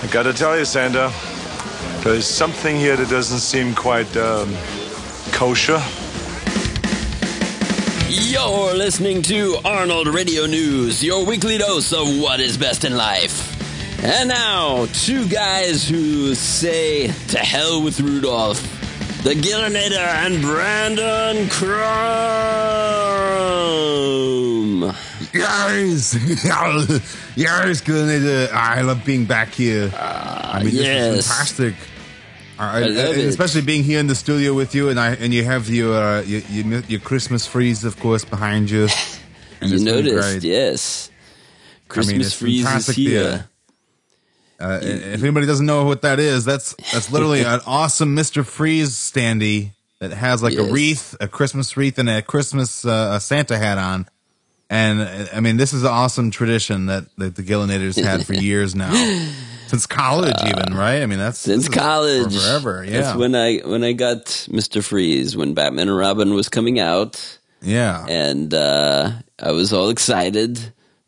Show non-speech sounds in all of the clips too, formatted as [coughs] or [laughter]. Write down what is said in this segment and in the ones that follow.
I gotta tell you, Santa, there's something here that doesn't seem quite um, kosher. You're listening to Arnold Radio News, your weekly dose of what is best in life. And now, two guys who say to hell with Rudolph, the Gillinator and Brandon Chrome. Yes, [laughs] yes, Gillinator. I love being back here. I mean, yes. this is fantastic. I, I love it. especially being here in the studio with you, and I and you have your uh, your, your, your Christmas freeze, of course, behind you. [laughs] And You noticed, yes. Christmas it's freeze is here. Uh, if anybody doesn't know what that is, that's that's [laughs] literally an awesome Mister Freeze standee that has like a wreath, a Christmas wreath, and a Christmas uh, a Santa hat on. And uh, I mean, this is an awesome tradition that, that the Gillinators [laughs] had for years now, since college, even right? I mean, that's Uh, Since college, for forever. Yeah, That's when I when I got Mister Freeze when Batman and Robin was coming out. yeah. and uh, I was all excited.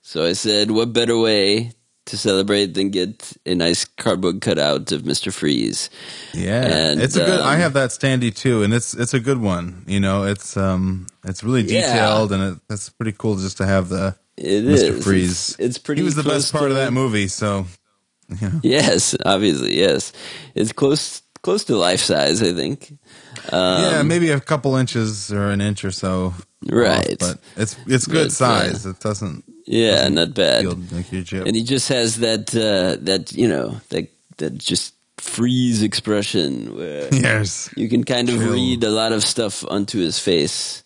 So I said, "What better way to celebrate than get a nice cardboard cutout of Mister Freeze?" Yeah, And, it's a good. I um, have that standee too, and it's it's a good one. You know, it's um, it's really Yeah. detailed, and it, it's pretty cool just to have the It Mr. is. Freeze. It's, it's pretty. He was the best part of that movie. So, Yes, obviously, yes. It's close close to life size, I think. Um, yeah, maybe a couple inches or an inch or so. Right. off, but it's it's good But, size. it doesn't Yeah, not bad. feel like a huge chip. And he just has that uh, that you know that that just freeze expression where [laughs] Yes, you can kind of Chill. read a lot of stuff onto his face.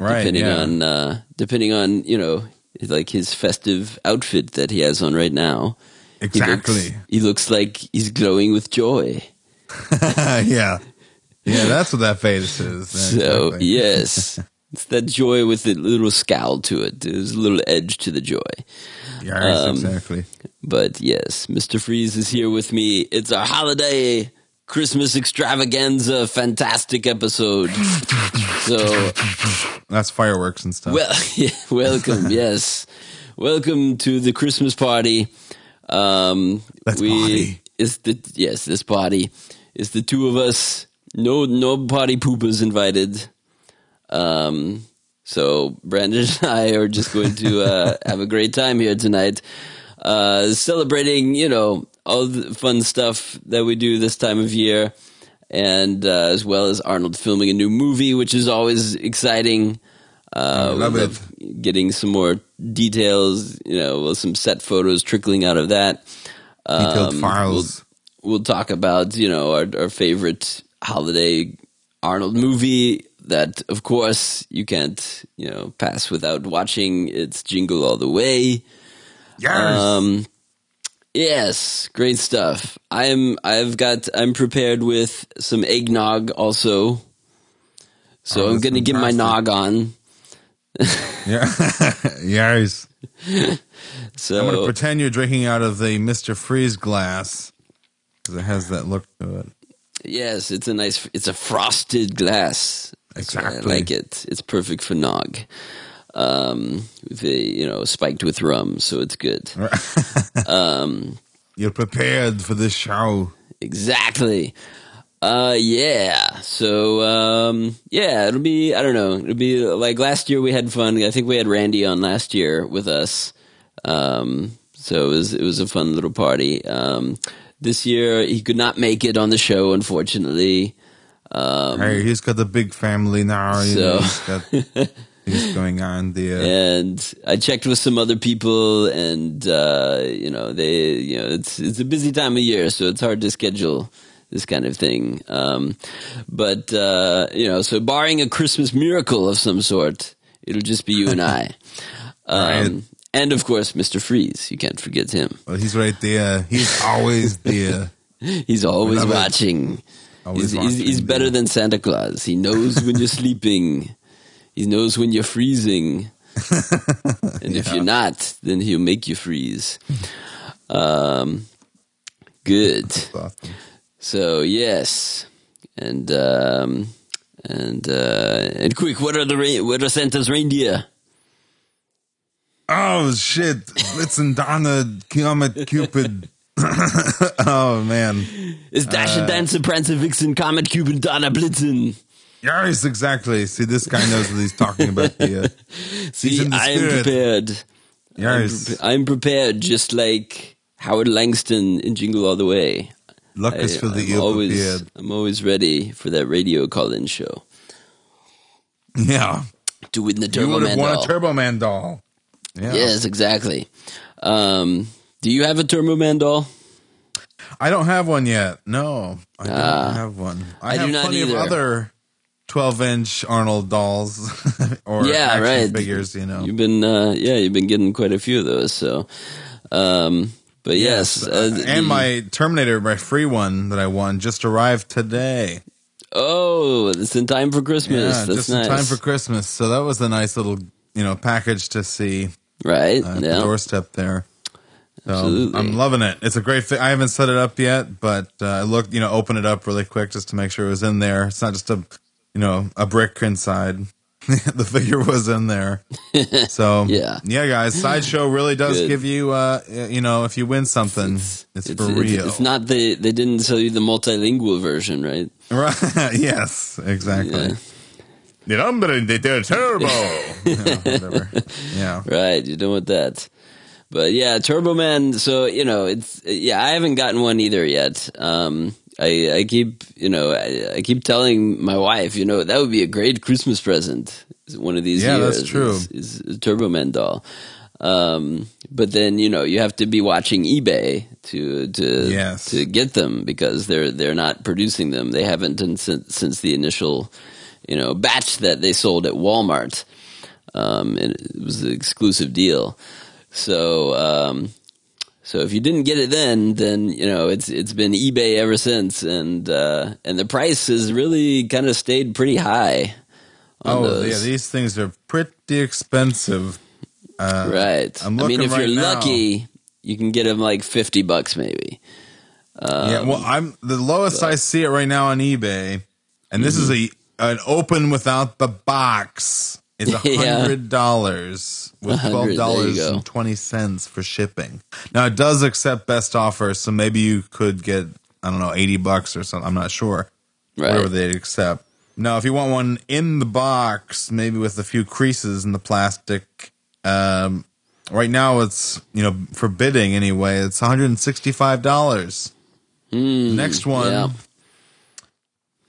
right. depending yeah. on uh, depending on you know like his festive outfit that he has on right now. He looks, exactly. he looks like he's glowing with joy. [laughs] yeah, yeah. That's what that face is. [laughs] So exactly. yes, it's that joy with a little scowl to it. There's a little edge to the joy. Yes, um, exactly. But yes, Mr. Freeze is here with me. It's our holiday Christmas extravaganza, fantastic episode. So That's fireworks and stuff. Well, [laughs] yeah, welcome. [laughs] yes, welcome to the Christmas party. Um, Let's party. It's the yes, this party is the two of us. No, no party poopers invited. Um, so Brandon [laughs] and I are just going to uh, [laughs] have a great time here tonight, uh, celebrating. You know all the fun stuff that we do this time of year, and uh, as well as Arnold filming a new movie, which is always exciting. Uh, love it. Getting some more details, you know, some set photos trickling out of that. Detailed um, files. We'll talk about, you know, our, our favorite holiday Arnold movie that, of course, you can't, you know, pass without watching. It's Jingle All the Way. yes. Um, yes, great stuff. I'm, I've got, I'm prepared with some eggnog also. So Oh, I'm going to get my nog on. yeah. [laughs] yes. [laughs] So I'm going to pretend you're drinking out of the Mr. Freeze glass because it has that look to it. Yes, it's a nice. It's a frosted glass. Exactly. I like it. It's perfect for nog. Um, with a, you know, spiked with rum, so it's good. [laughs] um, You're prepared for this show. exactly. Uh, yeah. So, um, yeah, it'll be. I don't know. It'll be like last year. We had fun. I think we had Randy on last year with us. Um, so it was it was a fun little party. Um, this year he could not make it on the show, unfortunately. Um, hey, he's got a big family now. You know, So- he's got [laughs] things going on there. and I checked with some other people, and uh, you know, they, you know, it's it's a busy time of year, so it's hard to schedule this kind of thing. Um, but uh, you know, so barring a Christmas miracle of some sort, it'll just be you and I, [laughs] um, Right. and of course, Mister Freeze. You can't forget him. Well, he's right there. He's always there. [laughs] He's always watching. it. Always He's, he's, he's better than Santa Claus. He knows when you're [laughs] sleeping. He knows when you're freezing. [laughs] and if you're not, then he'll make you freeze. Um, good. Awesome. So yes, and um, and uh, and quick, what are the ra- what are Santa's reindeer? Oh shit! Blitzen Donner, Comet Cupid, [laughs] oh man, Is It's Dasher, Dancer, Prancer, Vixen, Comet, Cube, and Donna Blitzen. yes, exactly. See, this guy knows what he's talking about. The uh, [laughs] See, the I am spirit. prepared. I'm, yes, I'm prepared, just like Howard Langston in Jingle All the Way. luck is for the I'm always, prepared. I'm always ready for that radio call-in show Yeah, to win the you Turbo would have Man won doll. a Turbo Man doll. Yeah. Yes, exactly. Um, do you have a Turbo Man doll? I don't have one yet. No, I don't Ah. have one. I, I have plenty either. of other twelve-inch Arnold dolls [laughs] or Yeah, action right. figures. You know, You've been, uh, yeah, you've been getting quite a few of those. So, um, but yes, uh, the- and my Terminator, my free one that I won, just arrived today. oh, it's in time for Christmas. Yeah, That's just nice. in time for Christmas. So that was a nice little, you know, package to see right? uh, yeah. the doorstep there. So Absolutely. I'm loving it. It's a great. Fi- I haven't set it up yet, but uh, I looked, you know, open it up really quick just to make sure it was in there. It's not just a, you know, a brick inside. [laughs] the figure was in there. [laughs] So Yeah. yeah, guys. Sideshow really does Good. give you, uh, you know, if you win something, it's, for real. It's, not the they didn't sell you the multilingual version, right? Right. [laughs] yes, exactly. Yeah. The number de turbo. yeah, whatever. Yeah. Right, you don't want that. But yeah, Turbo Man. So you know, it's yeah. I haven't gotten one either yet. Um, I I keep you know I, I keep telling my wife, you know, that would be a great Christmas present. One of these Yeah, years. that's true. Is, is a Turbo Man doll. Um, but then you know you have to be watching eBay to to Yes. to get them because they're they're not producing them. They haven't in, since since the initial you know batch that they sold at Walmart. Um, and it was an exclusive deal. So um, so if you didn't get it then, then you know it's it's been eBay ever since, and uh, and the price has really kind of stayed pretty high. on Oh, those. yeah. These things are pretty expensive. Uh, right. I'm I mean, if right you're now. lucky, you can get them like fifty bucks maybe. yeah. Well, I'm the lowest I see it right now on eBay, and this is a an open without the box. It's a [laughs] hundred dollars with twelve dollars and twenty for shipping. Now it does accept best offer, so maybe you could get I don't know eighty bucks or something. I'm not sure. Right. whatever they accept. Now, if you want one in the box, maybe with a few creases in the plastic, um, right now it's you know for bidding anyway. It's one hundred and sixty five dollars. the next one yeah.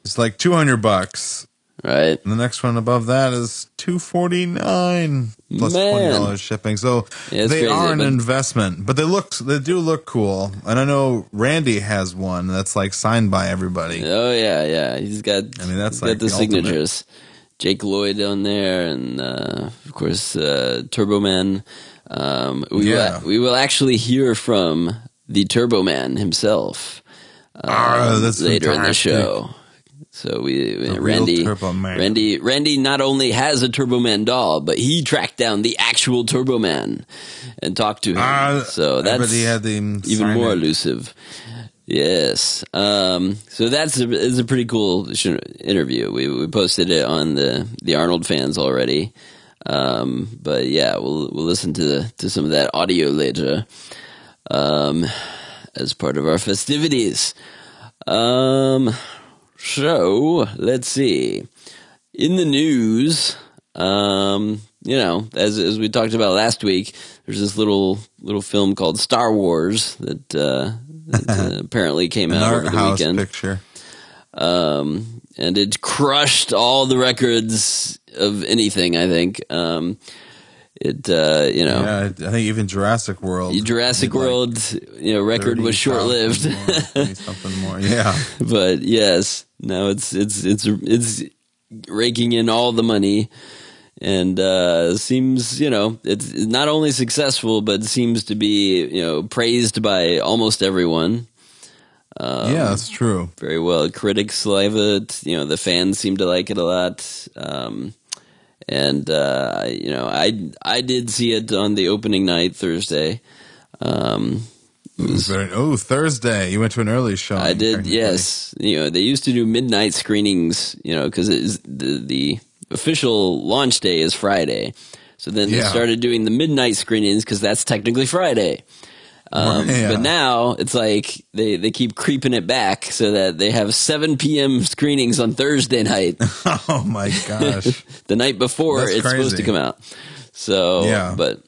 is like two hundred bucks. Right. And the next one above that is two forty nine plus Man. twenty dollars shipping. So Yeah, they crazy, are an but- investment, but they look they do look cool. And I know Randy has one that's like signed by everybody. Oh yeah, yeah. He's got. I mean, that's like got the, the ultimate. signatures. Jake Lloyd on there, and uh, of course uh, Turbo Man. Um, we Yeah. will, we will actually hear from the Turbo Man himself Ah, that's later in the show. So we The Randy. Randy Randy not only has a Turbo Man doll, but he tracked down the actual Turbo Man and talked to him. Ah, so that's even more it. elusive. Yes. Um, so that's a, is a pretty cool interview. We we posted it on the the Arnold fans already. Um, but yeah, we'll we'll listen to the, to some of that audio later. Um, as part of our festivities. Um, so let's see. In the news, um, you know, as as we talked about last week, there's this little little film called Star Wars that, uh, that uh, [laughs] apparently came out over the weekend, picture. um, and it crushed all the records of anything. I think um, it, uh, you know, Yeah, I think even Jurassic World. Jurassic did like World, you know, record was short lived. 30,000 more, something more. Yeah. [laughs] but yes, no, it's it's it's it's raking in all the money, and uh, seems you know it's not only successful, but seems to be you know praised by almost everyone. Um, yeah, that's true. Very well, critics love it. You know, the fans seem to like it a lot. Um, and uh, you know, I I did see it on the opening night Thursday. Um, Very- oh, Thursday. You went to an early show. I did, yes. You know, they used to do midnight screenings, you know, because the, the official launch day is Friday. So then they started doing the midnight screenings because that's technically Friday. Um, [laughs] Yeah. But now it's like they, they keep creeping it back so that they have 7 p.m. screenings on Thursday night, [laughs] oh my gosh. [laughs] the night before That's it's supposed to come out. So, Yeah. but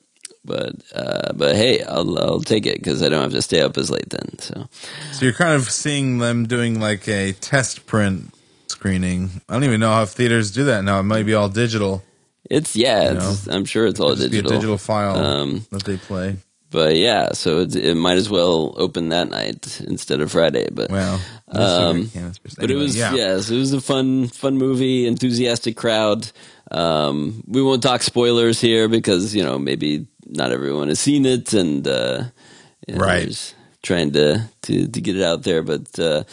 but uh, but hey, I'll I'll take it because I don't have to stay up as late then. So So you're kind of seeing them doing like a test print screening. I don't even know how theaters do that now. It might be all digital. it's yeah, it's, I'm sure it's all Just be a digital. digital file Um, that they play. But yeah, so it, it might as well open that night instead of Friday. But Well, um, yeah, but it was yes, it was a fun fun movie, enthusiastic crowd. Um, we won't talk spoilers here because you know maybe not everyone has seen it, and uh, you know, Right. trying to, to to get it out there. But uh,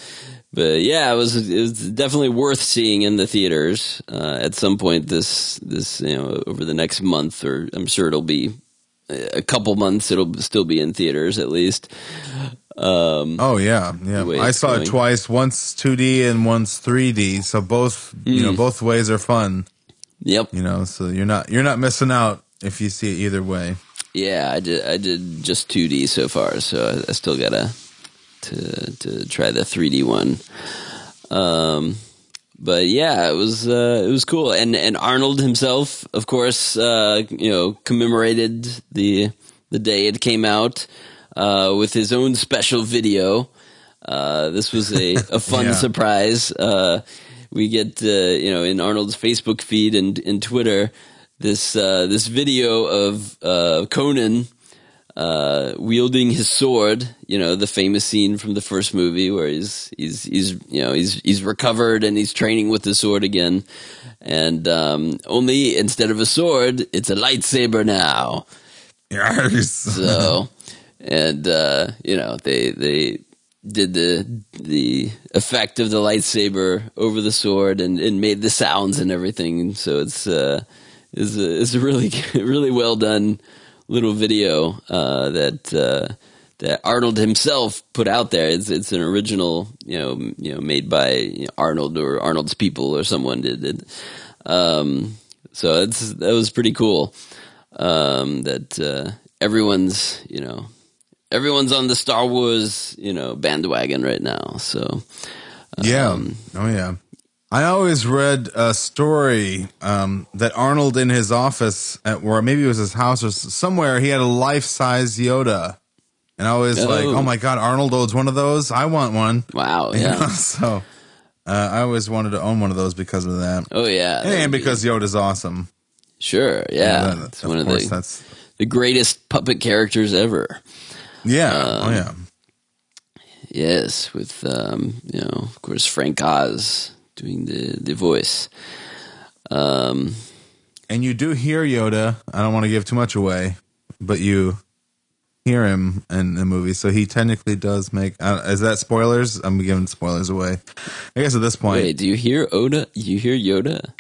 but yeah, it was it was definitely worth seeing in the theaters uh, at some point this this you know over the next month, or I'm sure it'll be a couple months. It'll still be in theaters at least. Um, Oh yeah, yeah. I saw going. it twice. Once 2D and once 3D. So both, you Hmm. know, both ways are fun. yep. You know, so you're not you're not missing out if you see it either way. Yeah, I did. I did just 2D so far, so I, I still gotta to to try the 3D one. Um, but yeah, it was uh, it was cool, and and Arnold himself, of course, uh, you know, commemorated the the day it came out uh, with his own special video. Uh, this was a, a [laughs] fun Yeah. surprise. Uh, we get uh, you know in Arnold's Facebook feed and in Twitter this uh, this video of uh, Conan uh, wielding his sword. You know the famous scene from the first movie where he's he's he's you know he's he's recovered and he's training with the sword again, and um, only instead of a sword, it's a lightsaber now. Yes. [laughs] So, and uh, you know they they did the the effect of the lightsaber over the sword and, and made the sounds and everything. So it's uh, is a, it's a really [laughs] really well done little video uh, that uh, that Arnold himself put out there. It's it's an original you know you know made by Arnold or Arnold's people or someone did it. Um, so it's that was pretty cool um, that uh, everyone's you know everyone's on the Star Wars you know bandwagon right now. So Yeah. Um, oh yeah. I always read a story um, that Arnold in his office at or maybe it was his house or somewhere he had a life size Yoda, and I was like, Oh. oh my god, Arnold owns one of those. I want one. wow, You know, yeah, [laughs] so uh, I always wanted to own one of those because of that, oh yeah, and be- because Yoda's awesome. sure, yeah, And, uh, it's one of course, the that's the greatest puppet characters ever. yeah. Um, oh yeah. Yes, with um, you know, of course, Frank Oz doing the the voice. Um, And you do hear Yoda. I don't want to give too much away, but you hear him in the movie. So he technically does make. Uh, is that spoilers? I'm giving spoilers away. I guess at this point, wait, do you hear Oda? You hear Yoda?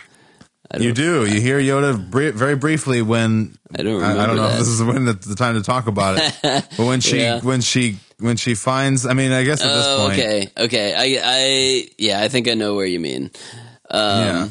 You do. You hear Yoda bri- very briefly when I don't I, I don't know if this is when the, the time to talk about it. [laughs] but when she Yeah. when she when she finds, I mean, I guess at this Oh, point, okay, okay. I, I, yeah, I think I know where you mean. Um, Yeah.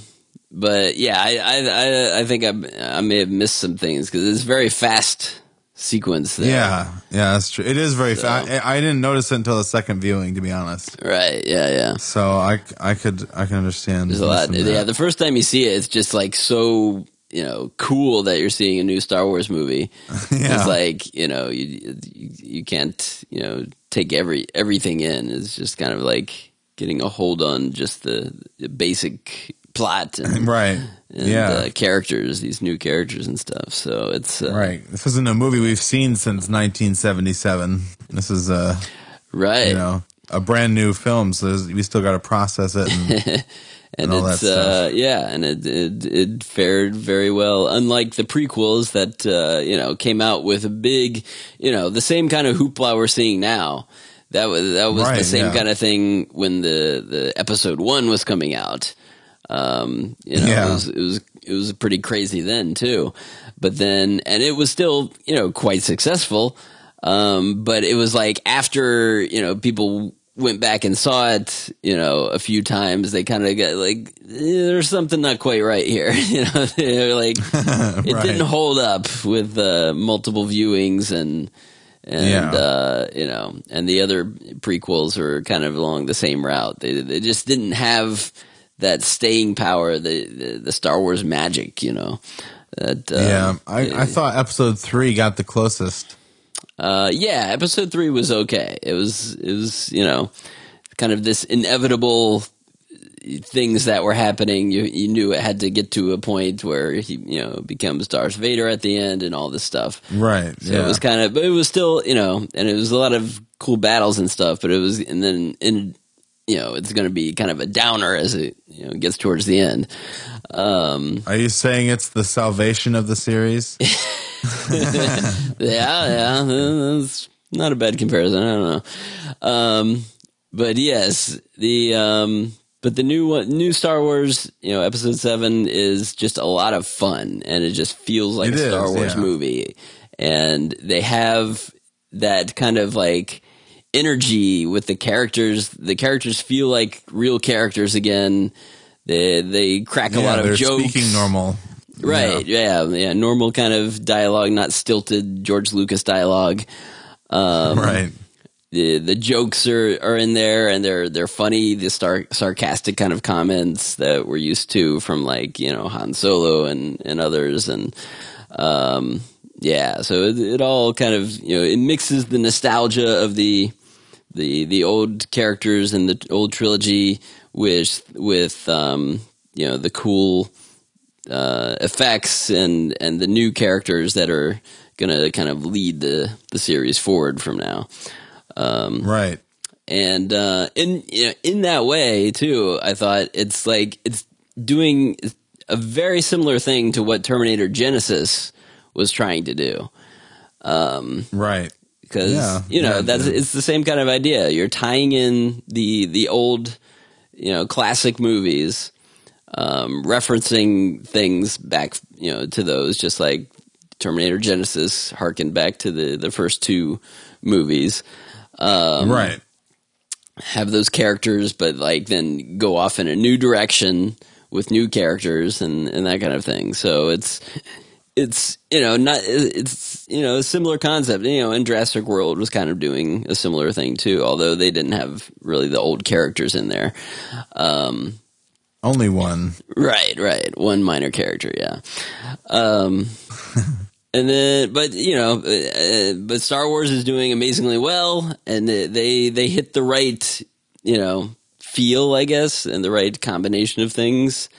But yeah, I, I, I, I think I, I may have missed some things because it's very fast sequence there. Yeah, yeah, that's true. It is very. So- fa- I, I didn't notice it until the second viewing, to be honest. Right. Yeah. Yeah. So I, I could I can understand. There's a lot. Yeah. The first time you see it, it's just like so, you know, cool that you're seeing a new Star Wars movie. [laughs] Yeah. It's like, you know, you, you, you can't, you know, take every, everything in. It's just kind of like getting a hold on just the, the basic plot and, [laughs] Right. and yeah. uh, characters, these new characters and stuff. So it's, uh, Right. This isn't a movie we've seen since 1977. This is a right. you know a brand new film, so we still got to process it. And, [laughs] and and it's uh, yeah, and it, it it fared very well. Unlike the prequels that uh, you know came out with a big, you know, the same kind of hoopla we're seeing now. That was that was the same yeah. kind of thing when the the episode one was coming out. Um, you know, Yeah. it was it was it was pretty crazy then too. But then, and it was still you know quite successful. Um, but it was like after you know people went back and saw it, you know, a few times, they kind of got like, eh, there's something not quite right here. [laughs] you know, [laughs] they're like, [laughs] it didn't hold up with uh, multiple viewings and and Yeah. uh, you know, and the other prequels were kind of along the same route. They they just didn't have that staying power, the the, the Star Wars magic, you know. That uh, yeah, I, I thought episode three got the closest. Uh, yeah, episode three was okay. It was it was you know kind of this inevitable things that were happening. You you knew it had to get to a point where he you know becomes Darth Vader at the end and all this stuff. Right. So yeah. it was kind of, but it was still you know, and it was a lot of cool battles and stuff. But it was, and then in you know, it's going to be kind of a downer as it you know gets towards the end. Um, Are you saying it's the salvation of the series? [laughs] yeah, yeah, that's not a bad comparison. I don't know, um, but yes, the um, but the new one, new Star Wars, you know, Episode Seven is just a lot of fun, and it just feels like It a is, Star Wars yeah. movie, and they have that kind of like energy with the characters. The characters feel like real characters again. They they crack a yeah, lot of they're jokes. speaking normal. Right. Yeah. yeah. Normal kind of dialogue, not stilted George Lucas dialogue. Um, Right. The the jokes are, are in there and they're they're funny. The star, sarcastic kind of comments that we're used to from like you know Han Solo and and others and um yeah. So it, it all kind of you know it mixes the nostalgia of the the the old characters in the old trilogy with with um you know the cool uh, effects and and the new characters that are gonna kind of lead the the series forward from now. Right. And uh, in you know, in that way too, I thought it's like it's doing a very similar thing to what Terminator Genisys was trying to do Right. Because Yeah, you know yeah, that's yeah. it's the same kind of idea. You're tying in the the old, you know, classic movies, um, referencing things back, you know, to those, just like Terminator Genisys harkened back to the the first two movies. Um, right. have those characters, but like then go off in a new direction with new characters and, and that kind of thing. So it's it's you know not it's you know a similar concept. You know, and Jurassic World was kind of doing a similar thing too, although they didn't have really the old characters in there. Um, Only one. Right, right. One minor character, yeah. Um, [laughs] and then, but you know, uh, but Star Wars is doing amazingly well, and they they hit the right, you know, feel, I guess, and the right combination of things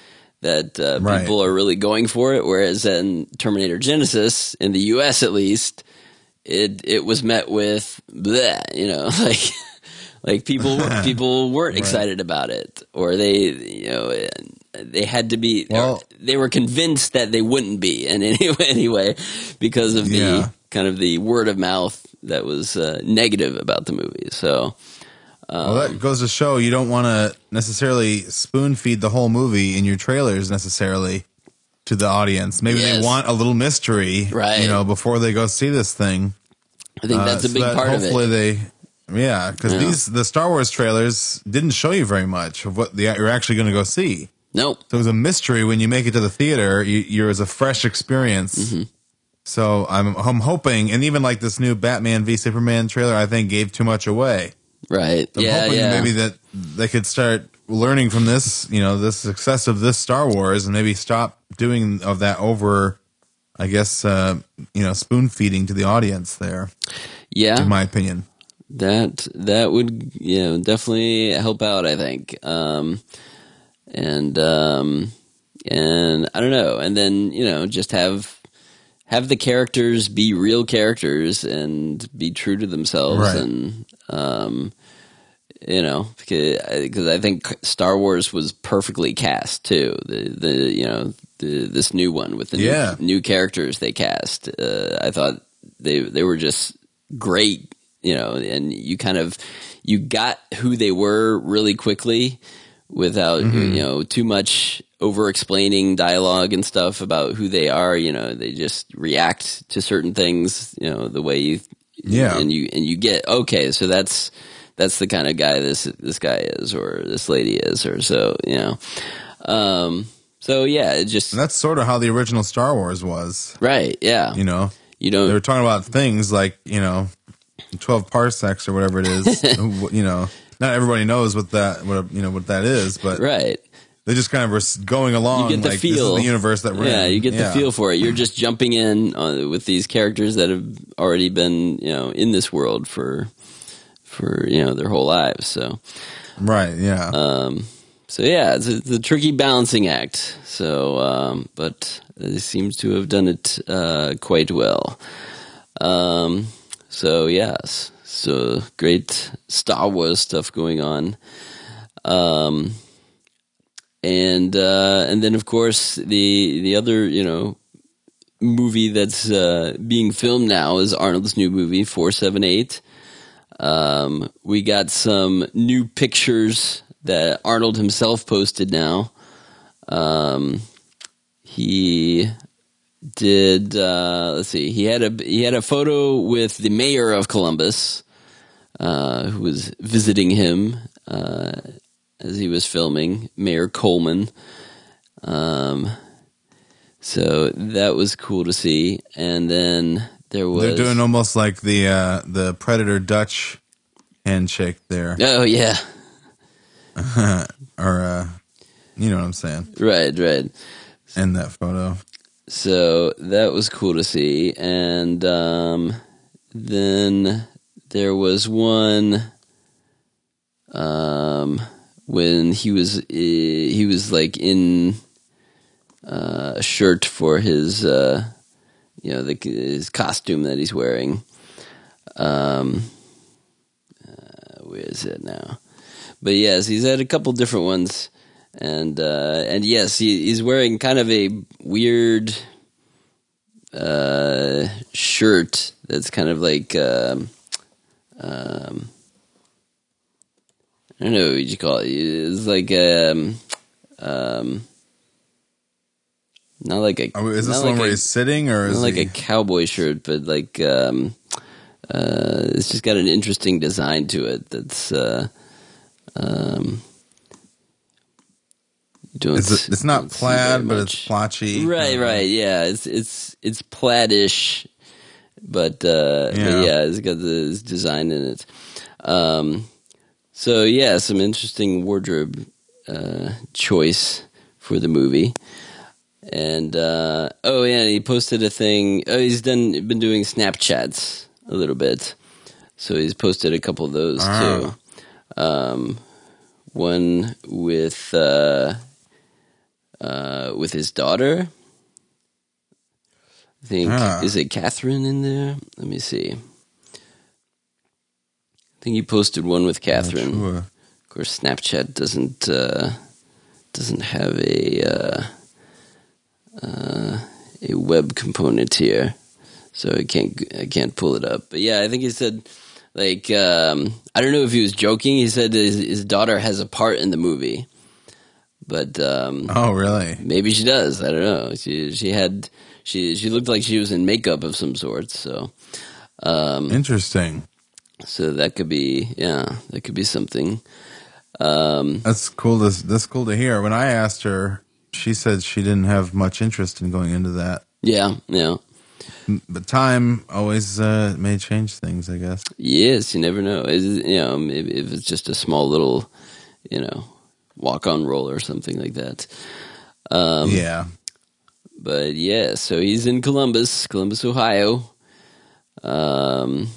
that uh, Right. people are really going for it. Whereas in Terminator Genisys, in the U.S. at least, it it was met with bleh, you know, [laughs] like like people [laughs] people weren't excited about it, or they you know they had to be Well- they were convinced that they wouldn't be in any way, [laughs] anyway because of the Yeah. kind of the word of mouth that was uh, negative about the movie. So well, that goes to show you don't want to necessarily spoon feed the whole movie in your trailers necessarily to the audience. Maybe Yes. they want a little mystery, Right. You know, before they go see this thing. I think Uh, that's a so big that part of it. hopefully they, yeah, because Yeah. these the Star Wars trailers didn't show you very much of what the, you're actually going to go see. Nope. So it was a mystery when you make it to the theater. You, you're as a fresh experience. Mm-hmm. So I'm I'm hoping, and even like this new Batman v Superman trailer, I think gave too much away. Right. I'm yeah. hoping Yeah. maybe that they could start learning from this, you know, the success of this Star Wars, and maybe stop doing of that over. I guess uh, you know spoon feeding to the audience there, yeah. in my opinion. that that would you know definitely help out i think um and um and i don't know and then you know just have have the characters be real characters and be true to themselves Right. and um you know because I think Star Wars was perfectly cast too the the you know the this new one with the Yeah. new, new characters they cast uh, I thought they they were just great you know and you kind of you got who they were really quickly without Mm-hmm. you know too much over explaining dialogue and stuff about who they are you know they just react to certain things you know the way you Yeah. and you and you get okay so that's that's the kind of guy this this guy is or this lady is or so you know um so yeah it just And that's sort of how the original Star Wars was. right yeah You know, you know they were talking about things like you know twelve parsecs or whatever it is. [laughs] you know, not everybody knows what that what you know what that is, but Right. they just kind of are going along. You get the like, feel. the universe that we're yeah, in. you get the feel for it. You're [laughs] just jumping in uh, with these characters that have already been, you know, in this world for for you know their whole lives. So, right. Yeah. um, so yeah, it's a, it's a tricky balancing act. So, um, but it seems to have done it uh, quite well. Um, so yes, so great Star Wars stuff going on. Um, and uh, and then of course the the other you know movie that's uh, being filmed now is Arnold's new movie Four Seven Eight. Um, we got some new pictures that Arnold himself posted now. Um, he did uh, let's see he had a he had a photo with the mayor of Columbus uh, who was visiting him uh, as he was filming Mayor Coleman. Um, so that was cool to see. And then there was They're doing almost like the uh, the Predator Dutch handshake there, [laughs] oh yeah. [laughs] Or uh, you know what I'm saying. Right right. In that photo. so that was cool to see. And um, then there was one um, when he was uh, he was like in uh, a shirt for his uh, you know the, his costume that he's wearing. Um, uh, where is it now? But yes he's had a couple different ones. And uh, and yes he, he's wearing kind of a weird uh, shirt that's kind of like um, um, I don't know what you call it. It's like um, um, not like a. Oh, is this not one like where a- he's sitting, or is not like he? a cowboy shirt, but like um, uh, it's just got an interesting design to it. That's uh, um, don't, It's, it's don't plaid, but much. it's plotchy. Right, right, yeah. It's it's it's plaid-ish, but uh, but Yeah. yeah, it's got this design in it. Um, so yeah, some interesting wardrobe uh, choice for the movie. And uh, oh yeah, he posted a thing. Oh, he's done been doing Snapchats a little bit, so he's posted a couple of those Ah. too. Um, one with uh, uh, with his daughter. I think Ah. is it Catherine in there? Let me see. I think you posted one with Catherine. Sure. Of course, Snapchat doesn't uh, doesn't have a uh, uh, a web component here, so I can't I can't pull it up. But yeah, I think he said like um, I don't know if he was joking. He said his, his daughter has a part in the movie, but um, Oh, really? maybe she does. I don't know. She she had she she looked like she was in makeup of some sort. So um, Interesting. so that could be yeah that could be something. Um, That's cool. To, that's cool to hear. When I asked her, she said she didn't have much interest in going into that. yeah, yeah. But time always uh, may change things, I guess. Yes, you never know. Is you know maybe if it's just a small little, you know, walk on role or something like that. Um, yeah. But yeah, so he's in Columbus, Columbus, Ohio. Um,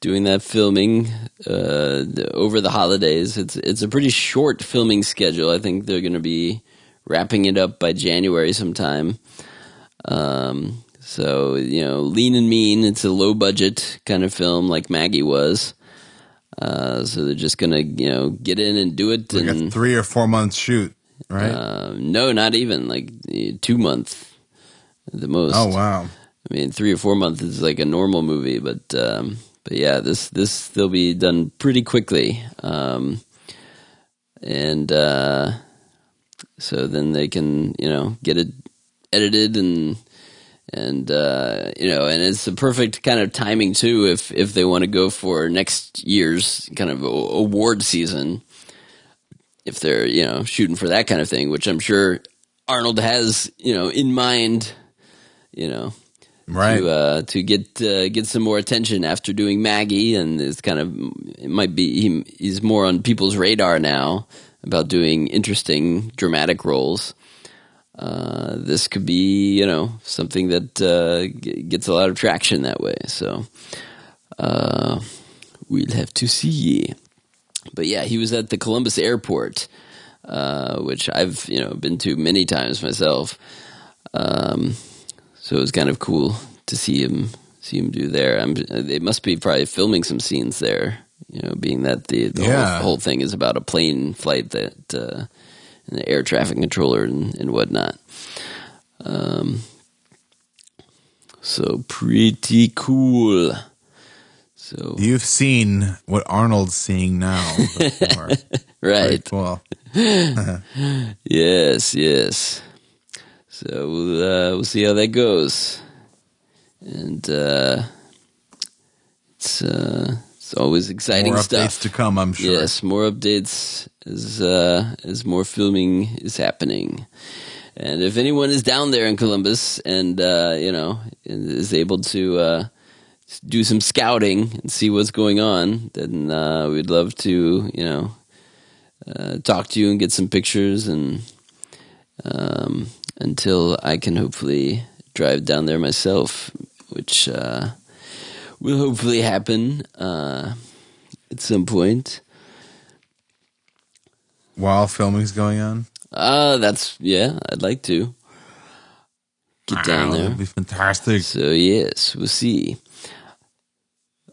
doing that filming uh, over the holidays. It's it's a pretty short filming schedule. I think they're going to be wrapping it up by January sometime. Um, so you know, lean and mean. It's a low budget kind of film, like Maggie was. Uh, so they're just gonna you know get in and do it. Like and a three or four month shoot, right? uh, no, not even like two months, the most. oh, wow. I mean, three or four months is like a normal movie, but um, but yeah, this this they'll be done pretty quickly, um, and uh, so then they can you know get it edited and and uh, you know, and it's the perfect kind of timing too if if they want to go for next year's kind of award season. If they're you know shooting for that kind of thing, which I'm sure Arnold has you know in mind, you know Right. to uh, to get uh, get some more attention after doing Maggie, and it's kind of it might be he, he's more on people's radar now about doing interesting dramatic roles. Uh, this could be you know something that uh, g- gets a lot of traction that way. So uh, we'll have to see. But yeah, he was at the Columbus airport, uh, which I've you know been to many times myself. Um, so it was kind of cool to see him see him do there. I'm, they must be probably filming some scenes there. You know, being that the, the Yeah. whole, whole thing is about a plane flight that uh, and the air traffic controller and, and whatnot. Um, so pretty cool. So You've seen what Arnold's seeing now. [laughs] Before. right, Well. [laughs] yes, yes. So we'll, uh, we'll see how that goes, and uh, it's uh, it's always exciting More stuff. updates to come, I'm sure. Yes, more updates as uh, as more filming is happening. And if anyone is down there in Columbus and uh, you know is able to uh, do some scouting and see what's going on, then uh, we'd love to you know uh, talk to you and get some pictures and um, until I can hopefully drive down there myself, which uh, will hopefully happen uh, at some point. While filming's going on. Uh, that's yeah. I'd like to get down Wow, there. That'd be fantastic. So yes, we'll see.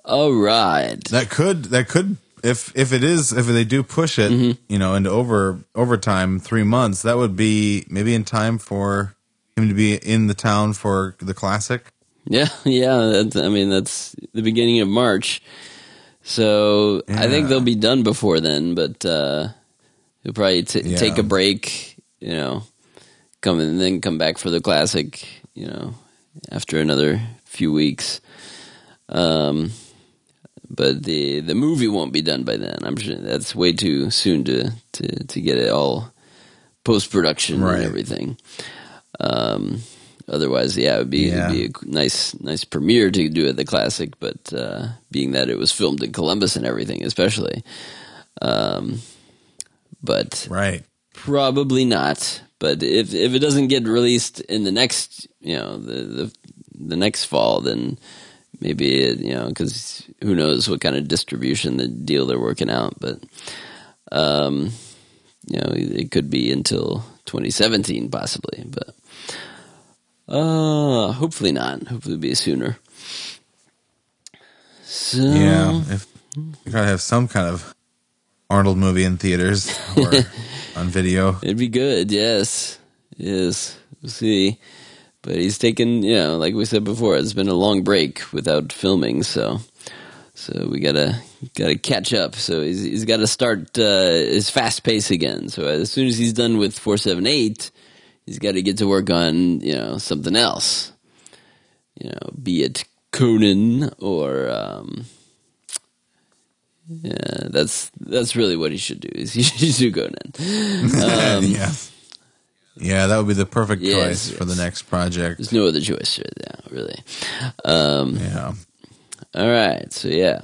All right. That could that could if if it is if they do push it, Mm-hmm. you know, into over overtime three months, that would be maybe in time for him to be in the town for the classic. Yeah, [laughs] yeah. That's, I mean, that's the beginning of March. So I think they'll be done before then, but uh, he'll probably t- Yeah. take a break. You know, come and then come back for the classic. You know, after another few weeks. Um, but the the movie won't be done by then. I'm sure that's way too soon to to to get it all post production Right. and everything. Um, otherwise, yeah, it would be Yeah. it'd be a nice nice premiere to do at the classic. But uh, being that it was filmed in Columbus and everything, especially, um, but Right. Probably not. But if if it doesn't get released in the next, you know, the the, the next fall, then maybe it, you know, because who knows what kind of distribution the deal they're working out. But um, you know, it could be until 2017 possibly. But uh, hopefully not. Hopefully, it'll be sooner. So Yeah. If you gotta have some kind of Arnold movie in theaters or [laughs] on video. It'd be good, yes. Yes. We'll see. But he's taken, you know, like we said before, it's been a long break without filming, so so we gotta gotta catch up. So he's he's gotta start uh, his fast pace again. So as soon as he's done with four seven eight, he's gotta get to work on, you know, something else. You know, be it Conan or um yeah, that's that's really what he should do. Is [laughs] he should do Conan. [laughs] Um, yeah. Yeah, that would be the perfect choice for the next project. There's no other choice right now, really. Um, Yeah. All right, so yeah,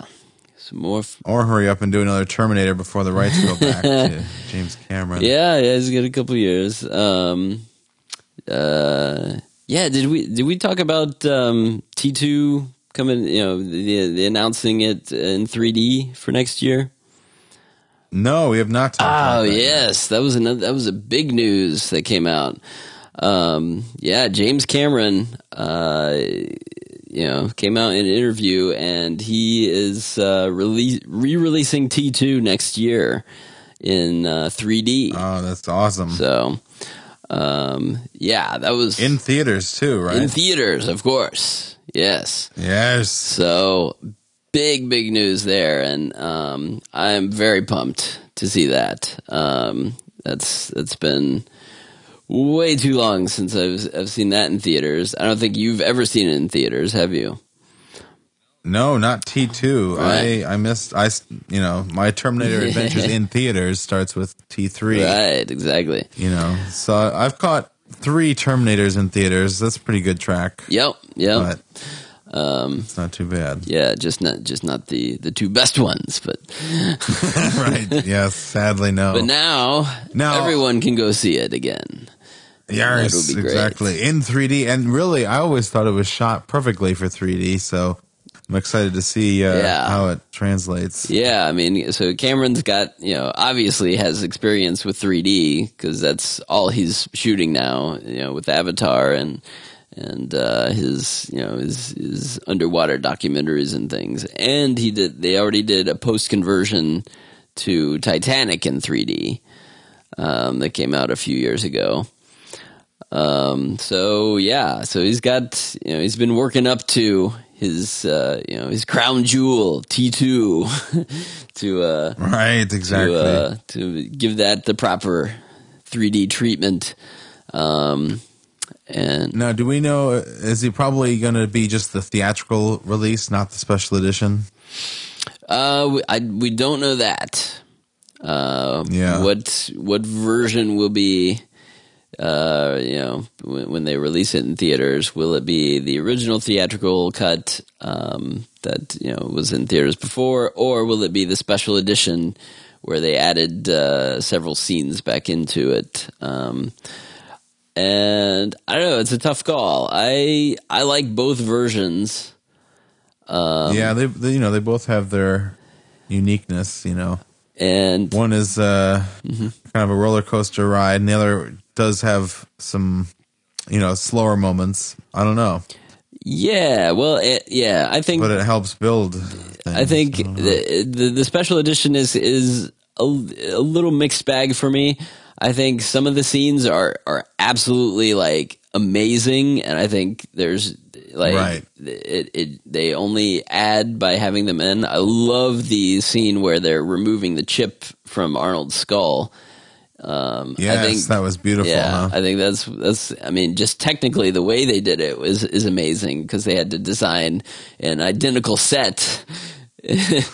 some more. F- Or hurry up and do another Terminator before the rights go back to [laughs] James Cameron. yeah, yeah, he's got a couple years. Um, uh, yeah, did we did we talk about um, T two coming? You know, the, the announcing it in 3D for next year. No, we have not talked Oh yes, that was another. That was a big news that came out. Um, yeah, James Cameron, uh, you know, came out in an interview, and he is uh, release, re-releasing T two next year in uh, 3D. Oh, that's awesome. so, um, yeah, that was in theaters too, right? in theaters, of course. Yes. yes. So big, big news there, and um, I'm very pumped to see that. Um, that's that's been way too long since I've I've seen that in theaters. I don't think you've ever seen it in theaters, have you? No, not T two. Right. I I missed. I you know my Terminator [laughs] Adventures in theaters starts with T three. Right, exactly. You know, so I've caught three Terminators in theaters. That's a pretty good track. Yep, yep. But um, it's not too bad. Yeah, just not just not the the two best ones, but [laughs] right. [laughs] Yes, sadly no. But now, Now- everyone can go see it again. Yes, That would be great. exactly. In 3D. And really, I always thought it was shot perfectly for 3D. So I'm excited to see uh, Yeah. how it translates. Yeah, I mean, so Cameron's got you know obviously has experience with 3D because that's all he's shooting now. You know, with Avatar and and uh, his you know his his underwater documentaries and things. And he did. They already did a post conversion to Titanic in 3D um, that came out a few years ago. Um, so yeah, so he's got you know he's been working up to his uh, you know his crown jewel T two [laughs] to uh, Right, exactly. to uh, to give that the proper 3D treatment. Um, and now, do we know, is he probably going to be just the theatrical release, not the special edition? uh, we, I, we don't know that. Uh, Yeah. What what version will be? Uh, you know, when, when they release it in theaters, will it be the original theatrical cut um, that you know was in theaters before, or will it be the special edition where they added uh, several scenes back into it? Um, and I don't know, it's a tough call. I I like both versions. Um, yeah, they, they, you know, they both have their uniqueness, you know. and One is uh, Mm-hmm. kind of a roller coaster ride, and the other does have some, you know, slower moments. I don't know, yeah, well, it, yeah, I think but it helps build. Things. I think the, the the special edition is is a, a little mixed bag for me. I think some of the scenes are are absolutely like amazing, and I think there's like Right. it, it they only add by having them in. I love the scene where they're removing the chip from Arnold's skull. Um, yes, I think that was beautiful. yeah, huh? I think that's that's. I mean, just technically, the way they did it was is amazing because they had to design an identical set [laughs]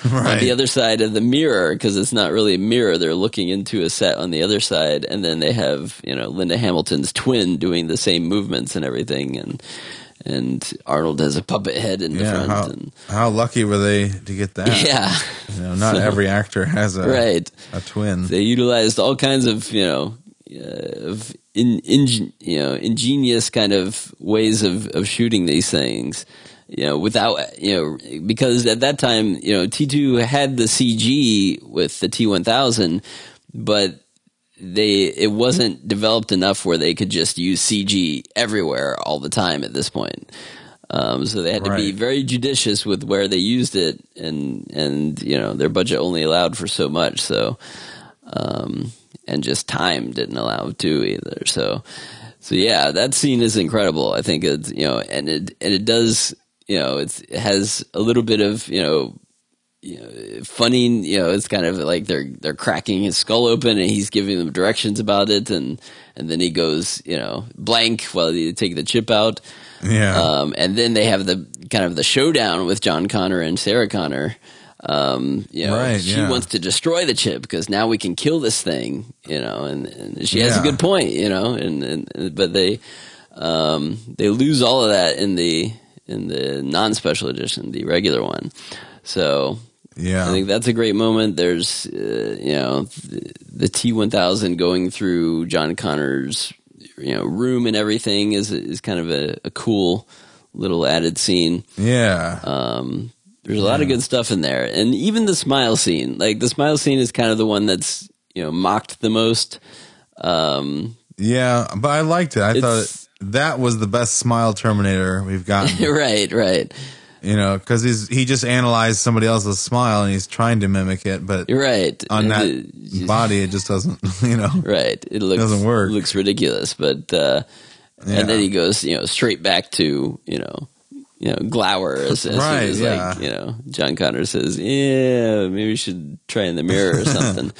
on the other side of the mirror because it's not really a mirror. They're looking into a set on the other side, and then they have you know Linda Hamilton's twin doing the same movements and everything, and and Arnold has a puppet head in the front. how, and, how lucky were they to get that? [laughs] yeah, You know, not So- every actor has a right. a twin. they utilized all kinds of you know uh, of in, in you know ingenious kind of ways of of shooting these things you know without you know because at that time you know T2 had the CG with the T1000 but they it wasn't developed enough where they could just use CG everywhere all the time at this point um, so they had to be very judicious with where they used it, and and you know their budget only allowed for so much. So, um, and just time didn't allow to either. So, so yeah, that scene is incredible. I think it's you know, and it and it does you know it's, it has a little bit of you know. You know, funny, you know, it's kind of like they're they're cracking his skull open, and he's giving them directions about it, and and then he goes, you know, blank while they take the chip out. yeah, Um, and then they have the kind of the showdown with John Connor and Sarah Connor. Um, you know, Right, she yeah. wants to destroy the chip because now we can kill this thing, you know, and, and she has a good point, you know, and, and but they, um, they lose all of that in the, in the non-special edition, the regular one. So yeah. I think that's a great moment. There's, uh, you know, the, the T1000 going through John Connor's, you know, room and everything is is kind of a, a cool little added scene. yeah. Um, there's a lot of good stuff in there, and even the smile scene. Like the smile scene is kind of the one that's you know mocked the most. Um, Yeah, but I liked it. I thought that was the best smile Terminator we've gotten. [laughs] right, right, you know, because he's he just analyzed somebody else's smile and he's trying to mimic it, but You're right. on that body, it just doesn't. [laughs] You know, Right. It looks Doesn't work. Looks ridiculous, but uh, Yeah. and then he goes, you know, straight back to you know, you know, glower as, as Right, soon as yeah. like you know, John Connor says, yeah, maybe we should try in the mirror or [laughs] something.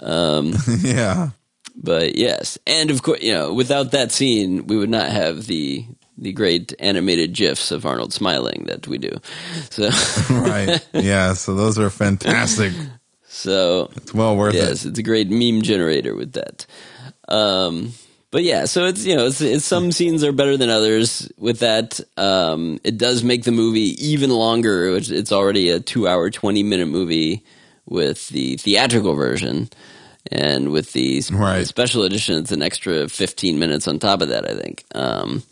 um, yeah, but yes, and of course, you know, without that scene, we would not have the the great animated gifs of Arnold smiling that we do. So, [laughs] right. Yeah, so those are fantastic. so It's well worth yes, it. it's a great meme generator with that. Um, but yeah, so it's you know, it's, it's some scenes are better than others. With that, um, it does make the movie even longer. Which it's already a two-hour, twenty-minute movie with the theatrical version, and with the Right. special edition, it's an extra fifteen minutes on top of that. I think. Um,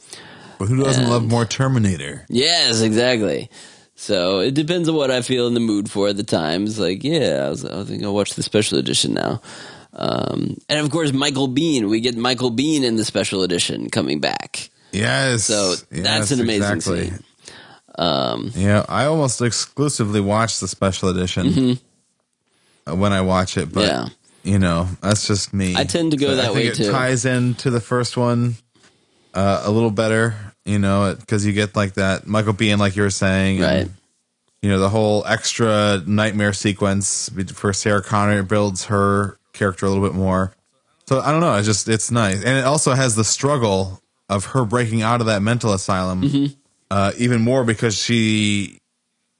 But who doesn't love more Terminator? Yes, exactly. So it depends on what I feel in the mood for at the time. It's like, yeah, I, was, I think I'll watch the special edition now. Um, and of course, Michael Biehn. We get Michael Biehn in the special edition coming back. Yes. So that's Yes, an amazing exactly. scene. Um, Yeah, I almost exclusively watch the special edition uh, when I watch it, but Mm-hmm. Yeah. You know, that's just me. I tend to go But that I think way, it too. ties into the first one uh, a little better, you know, because you get like that Michael Biehn, like you were saying, and, Right. you know, the whole extra nightmare sequence for Sarah Connor builds her character a little bit more. So I don't know. It's just it's nice, and it also has the struggle of her breaking out of that mental asylum, Mm-hmm. uh, even more because she,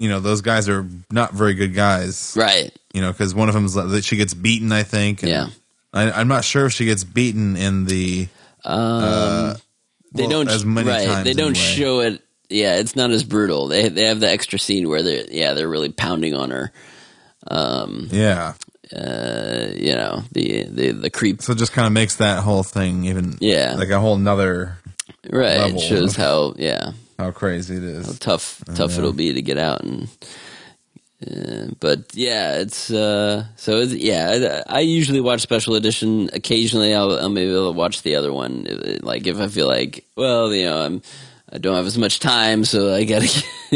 you know, those guys are not very good guys, right. you know, because one of them is that she gets beaten, I think. and Yeah. I, I'm not sure if she gets beaten in the. Um, they well, don't as many right. times they don't anyway. show it. Yeah, it's not as brutal. They they have the extra scene where they're yeah they're really pounding on her. Um, Yeah, uh, you know the the the creep. so it just kind of makes that whole thing even Yeah. like a whole nother Right, it shows of- how yeah how crazy it is. How tough tough it'll be to get out and uh, but yeah it's uh so it's, yeah I, I usually watch special edition occasionally I'll, I'll maybe I'll watch the other one like if I feel like well you know I'm I don't have as much time so I gotta [laughs]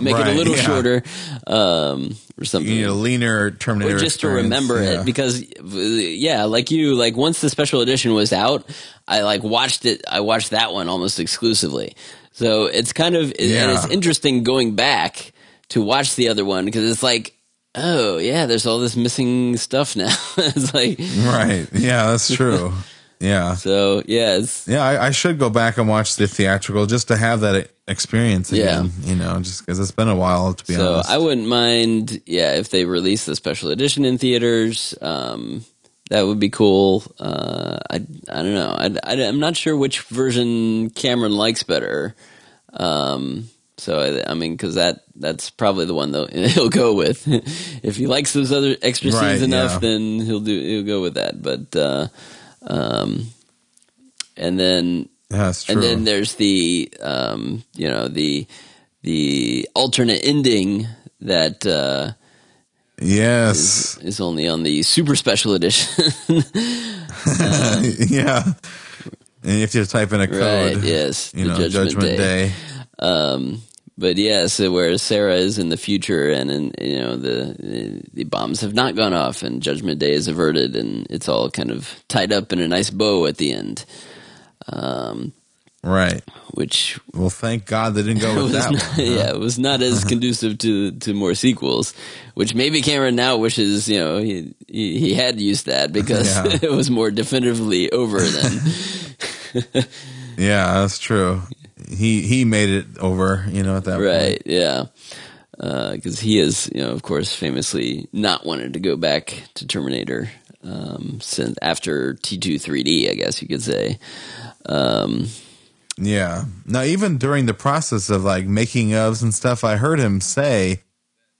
make it a little yeah. shorter um or something You need a leaner Terminator, or just to remember yeah. it because yeah like you like once the special edition was out i like watched it i watched that one almost exclusively so it's kind of and it's interesting going back to watch the other one because it's like oh yeah there's all this missing stuff now [laughs] it's like right. Yeah, that's true. yeah. [laughs] so yeah it's Yeah, I, I should go back and watch the theatrical just to have that experience Yeah. again. You know, just because it's been a while to be so honest. I wouldn't mind, yeah, if they release the special edition in theaters. Um, that would be cool. Uh, I I don't know. I, I am not sure which version Cameron likes better. Um, so I, I mean, because that that's probably the one though [laughs] he'll go with. [laughs] if he likes those other extra scenes Right, enough, yeah. then he'll do he'll go with that. But uh, um, and then that's true. and then there's the um, you know the the alternate ending that uh, yes. is only on the super special edition. [laughs] [laughs] yeah. And you have to type in a code. right? Yes. You the know, Judgment, Day. Um, but yeah, so where Sarah is in the future, and, and you know the the bombs have not gone off, and Judgment Day is averted, and it's all kind of tied up in a nice bow at the end. Um, Right. which Well, thank God they didn't go [laughs] with that not, one. yeah, it was not as conducive to to more sequels. Which maybe Cameron now wishes you know he he, he had used that because [laughs] Yeah. [laughs] it was more definitively over then. Yeah, that's true. He he made it over, you know, at that right? Yeah, because he is you know of course famously not wanted to go back to Terminator um, since after T two 3D, I guess you could say. Um, point. Yeah. Now, even during the process of like making ofs and stuff, I heard him say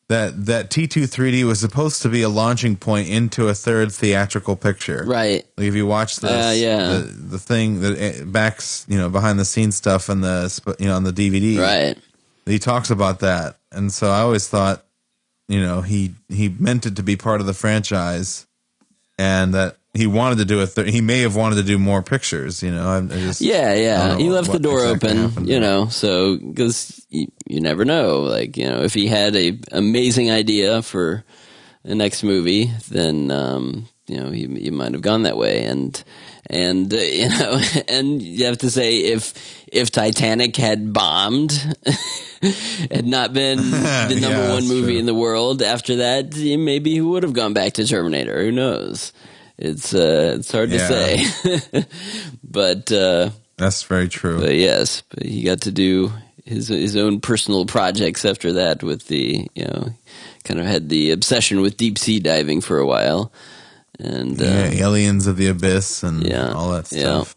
that that T2 3D was supposed to be a launching point into a third theatrical picture. right. Like if you watch this, Uh, yeah. the, the thing that backs, you know, behind the scenes stuff and the, you know, on the DVD, Right. he talks about that. And so I always thought, you know, he, he meant it to be part of the franchise and that he wanted to do a, th- he may have wanted to do more pictures, you know, I, I just, Yeah, yeah. He left the door exactly open, happened. you know, so because you, you never know. Like, you know, if he had a amazing idea for the next movie, then um, you know he, he might have gone that way. And and uh, [laughs] you know, and you have to say if if Titanic had bombed, [laughs] had not been [laughs] the number Yeah, one movie true. in the world after that, maybe he would have gone back to Terminator. Who knows? It's uh, it's hard to say, [laughs] but. Uh, That's very true. but yes, but he got to do his his own personal projects after that. With the you know, kind of had the obsession with deep sea diving for a while, and uh, yeah, Aliens of the Abyss and Yeah, all that yeah. stuff.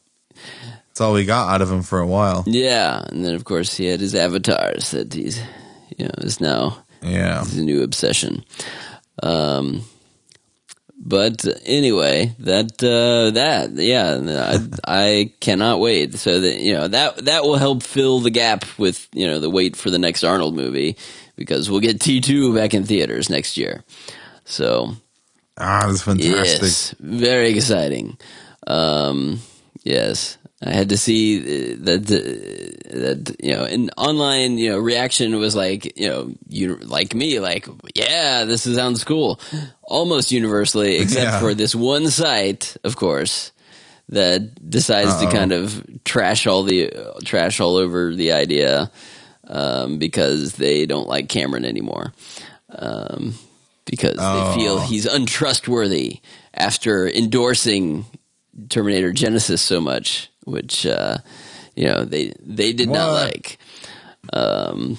That's all we got out of him for a while. yeah, and then of course he had his avatars that he's you know is now Yeah. his new obsession. Um, but anyway, that uh, that yeah, I, I cannot wait. So that you know that that will help fill the gap with you know the wait for the next Arnold movie because we'll get T two back in theaters next year. So Ah, that's fantastic. Yes, very exciting. Um, yes, I had to see that uh, that you know, an online you know reaction was like you know you like me like yeah this is, sounds cool, almost universally [laughs] except Yeah. for this one site, of course. That decides to Uh-oh. kind of trash all the uh, trash all over the idea um, because they don't like Cameron anymore um, because Oh. they feel he's untrustworthy after endorsing Terminator Genisys so much, which uh, you know they they did not like. Um,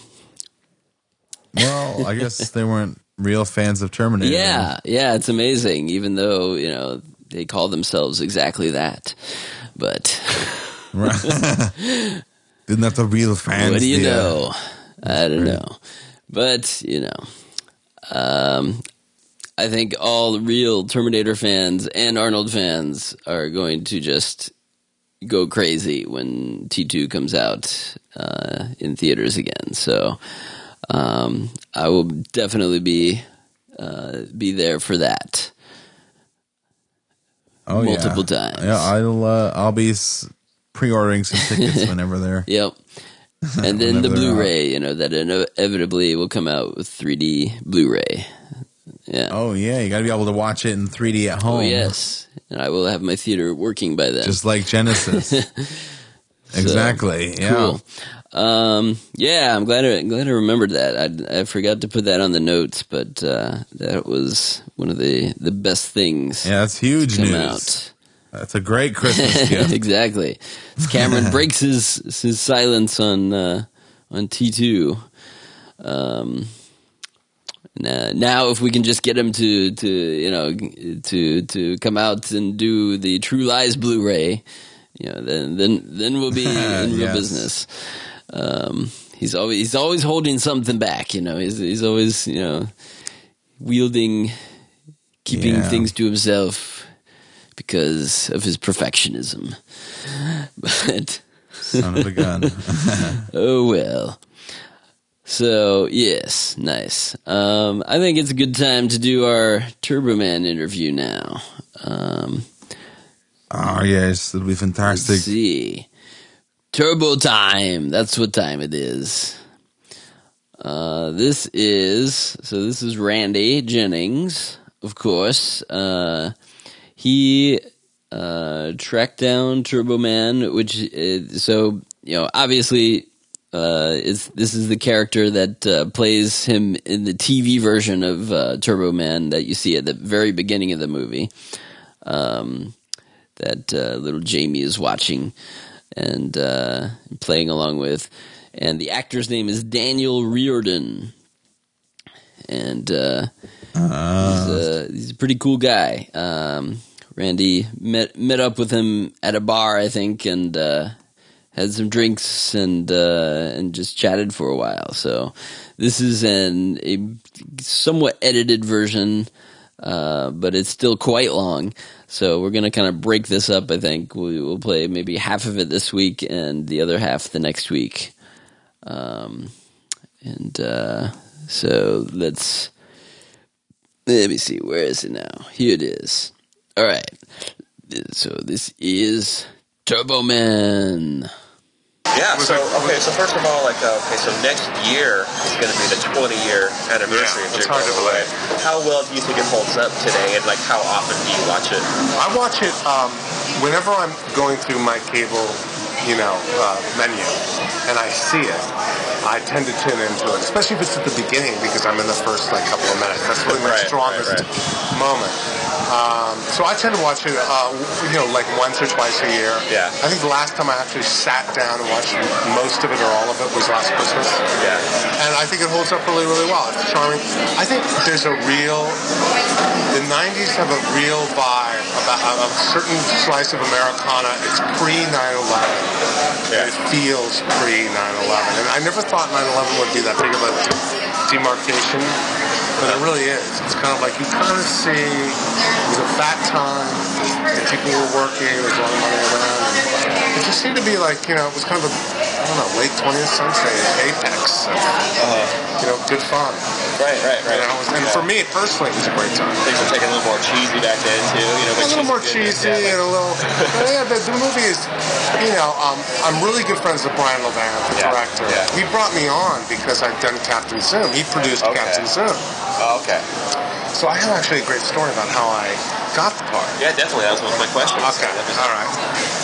Well, I guess they weren't real fans of Terminator. yeah, yeah, it's amazing. Even though you know they call themselves exactly that, but [laughs] Isn't that the real fans? what do you know? I don't know, but you know, um, I think all real Terminator fans and Arnold fans are going to just go crazy when T two comes out uh, in theaters again. So um, I will definitely be uh, be there for that. oh, yeah. multiple times. Yeah, I'll uh, I'll be pre-ordering some [laughs] tickets whenever they're. Yep. And then the Blu-ray, you know, that inevitably will come out with 3D Blu-ray. Yeah. Oh yeah, you got to be able to watch it in 3D at home. Oh yes, and I will have my theater working by then. just like Genisys. [laughs] exactly. Yeah. cool. Um, yeah, I'm glad I, glad I remembered that. I, I forgot to put that on the notes, but uh, that was one of the the best things Yeah, that's huge news. out. That's a great [laughs] Christmas gift. [laughs] exactly. As Cameron breaks his his silence on uh, on T two. Um, now, now, if we can just get him to to you know to to come out and do the True Lies Blu-ray, you know, then then then we'll be [laughs] in real Yes. business. Um, he's always he's always holding something back. You know, he's he's always you know wielding, keeping Yeah. things to himself because of his perfectionism. [laughs] But Son of a gun. [laughs] oh well. So yes, nice. Um, I think it's a good time to do our Turbo Man interview now. Um, oh yes, it'll be let's fantastic. see, Turbo time. That's what time it is. Uh, this is so. This is Randy Jennings, of course. Uh, he uh, tracked down Turbo Man, which is, so you know obviously uh, is this is the character that uh, plays him in the TV version of uh, Turbo Man that you see at the very beginning of the movie. Um, that uh, little Jamie is watching and uh, playing along with, and the actor's name is Daniel Riordan, and uh, he's, a, he's a pretty cool guy. Um, Randy met met up with him at a bar, I think, and uh, had some drinks and uh, and just chatted for a while. So this is an a somewhat edited version, uh, but it's still quite long. So we're gonna kind of break this up. I think we will play maybe half of it this week and the other half the next week. Um, and uh, so let's let me see. Where is it now? Here it is. All right. So this is Turbo Man. Yeah. So okay. So first of all, like uh, okay, so next year is going to be the 20 year anniversary Yeah, of it's Jake hard to Gyllenhaal. believe. How well do you think it holds up today, and like how often do you watch it? I watch it um, whenever I'm going through my cable, you know, uh, menu, and I see it. I tend to tune into it, especially if it's at the beginning because I'm in the first like couple of minutes. That's really my Right, strongest right, right. moment. Um, so I tend to watch it, uh, you know, like once or twice a year. Yeah. I think the last time I actually sat down and watched most of it or all of it was last Christmas. Yeah. and I think it holds up really, really well. It's charming. I think there's a real the 90s have a real vibe about a, certain slice of Americana. It's pre 9 11. Yeah. It feels pre 9 11. And I never thought 9 11 would be that big of a demarcation, but it really is. It's kind of like you kind of see it was a fat time, and people were working, there was a lot of money around. And it just seemed to be like, you know, it was kind of a, I don't know, late 20th century apex. Of, You know, good fun. Right, right, You right. know, and for me personally, it was a great time. Things were taking a little more cheesy back then too. You know, A little more cheesy cheesy goodness, and a little. [laughs] But yeah, the, the movie is, you know, um, I'm really good friends with Brian Levant, the Yeah, director. yeah. He brought me on because I'd done Captain Zoom. He produced Okay. Captain Zoom. Oh, okay. So I have actually a great story about how I got the part. Yeah, definitely. That was one of my questions. Okay, was- all right.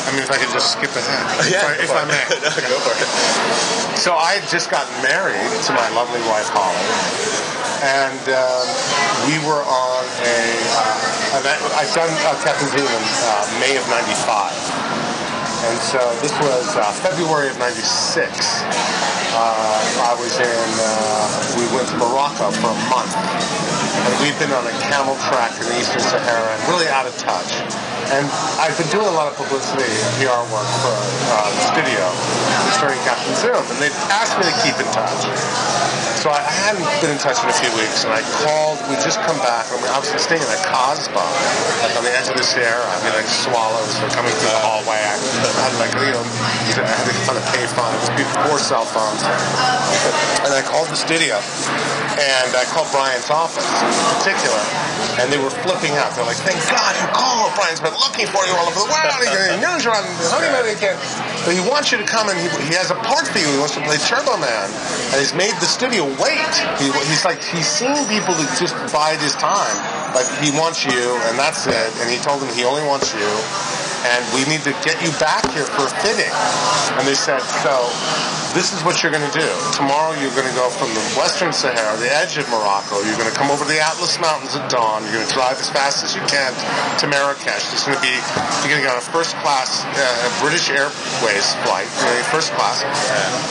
I mean, if I could just skip ahead, [laughs] Yeah, if, I, if I may. [laughs] no, go for it. So I had just gotten married to my lovely wife Holly, and um, we were on a. Uh, event, I'd done uh, Captain Zoom in uh, May of '95, and so this was uh, February of '96. Uh, I was in. Uh, we went to Morocco for a month, and we've been on a camel track in the Eastern Sahara, and really out of touch. And I've been doing a lot of publicity and PR work for uh, the studio concerning Captain Zoom, and they've asked me to keep in touch. So I, I hadn't been in touch in a few weeks, and I called. We just come back, and we, I was staying in a Casbah, like on the edge of the Sierra. I mean, like swallows were coming through the hallway. I had like you know, I had to kind of pay phone. It was before cell phones, and I called the studio, and I called Brian's office in particular, and they were flipping out. They're like, "Thank God you called! Brian's been looking for you all over the world. He knows you're on honeymoon again, but he wants you to come and he, he has a part for you. He wants to play Turbo Man, and he's made the studio wait. He, he's like he's seen people that just bide his time, but he wants you, and that's it. And he told them he only wants you, and we need to get you back here for a fitting. And they said, so this is what you're going to do. Tomorrow you're going to go from the Western Sahara, the edge of Morocco. You're going to come over the Atlas Mountains at dawn. You're going to drive as fast as you can to Marrakesh. There's going to be you're going to get a first class uh, British Airways flight, first class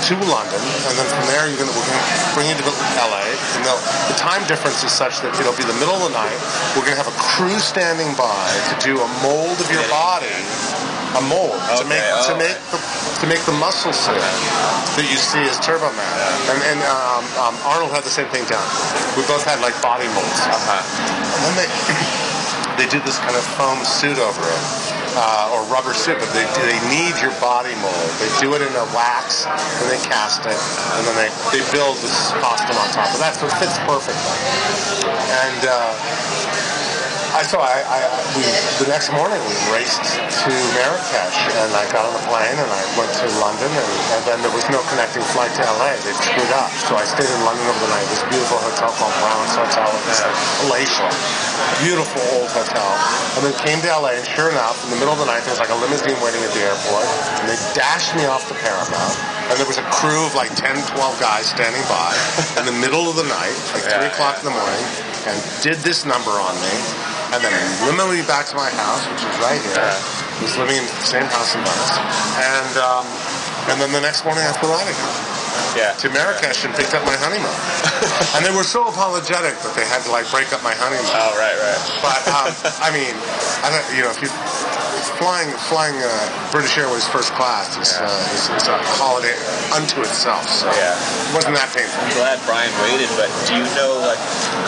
to London, and then from there you're going to we're going to bring you to LA. And the time difference is such that it'll be the middle of the night. We're going to have a crew standing by to do a mold of your body, a mold to Okay, make to make the, to make the muscle suit that you see as Turbo Man. And, and um, um, Arnold had the same thing done. We both had like body molds. Uh-huh. And then they [coughs] they did this kind of foam suit over it. Uh, or rubber suit, but they, they need your body mold. They do it in a wax, and they cast it, and then they, they build this costume on top of that, so it fits perfectly. And uh, I so I, I we, the next morning we raced to Marrakesh and I got on the plane and I went to London and, and then there was no connecting flight to LA. They screwed up. So I stayed in London overnight. This beautiful hotel called Brown's Hotel. It's like palatial, beautiful old hotel. And then came to LA and sure enough, in the middle of the night there was like a limousine waiting at the airport and they dashed me off the Paramount. And there was a crew of like 10, 12 guys standing by in the middle of the night, like 3 Yeah, o'clock in the morning, and did this number on me and then limoed me back to my house, which was right here. I was living in the same house in Venice. And um, and then the next morning I flew out again Yeah. to Marrakesh and picked up my honeymoon. [laughs] and they were so apologetic that they had to like break up my honeymoon. Oh, right, right. But um, I mean, I don't, you know, if you flying flying uh, British Airways first class is, uh, is, is a holiday unto itself. So Yeah. it wasn't that painful. I'm glad Brian waited, but do you know like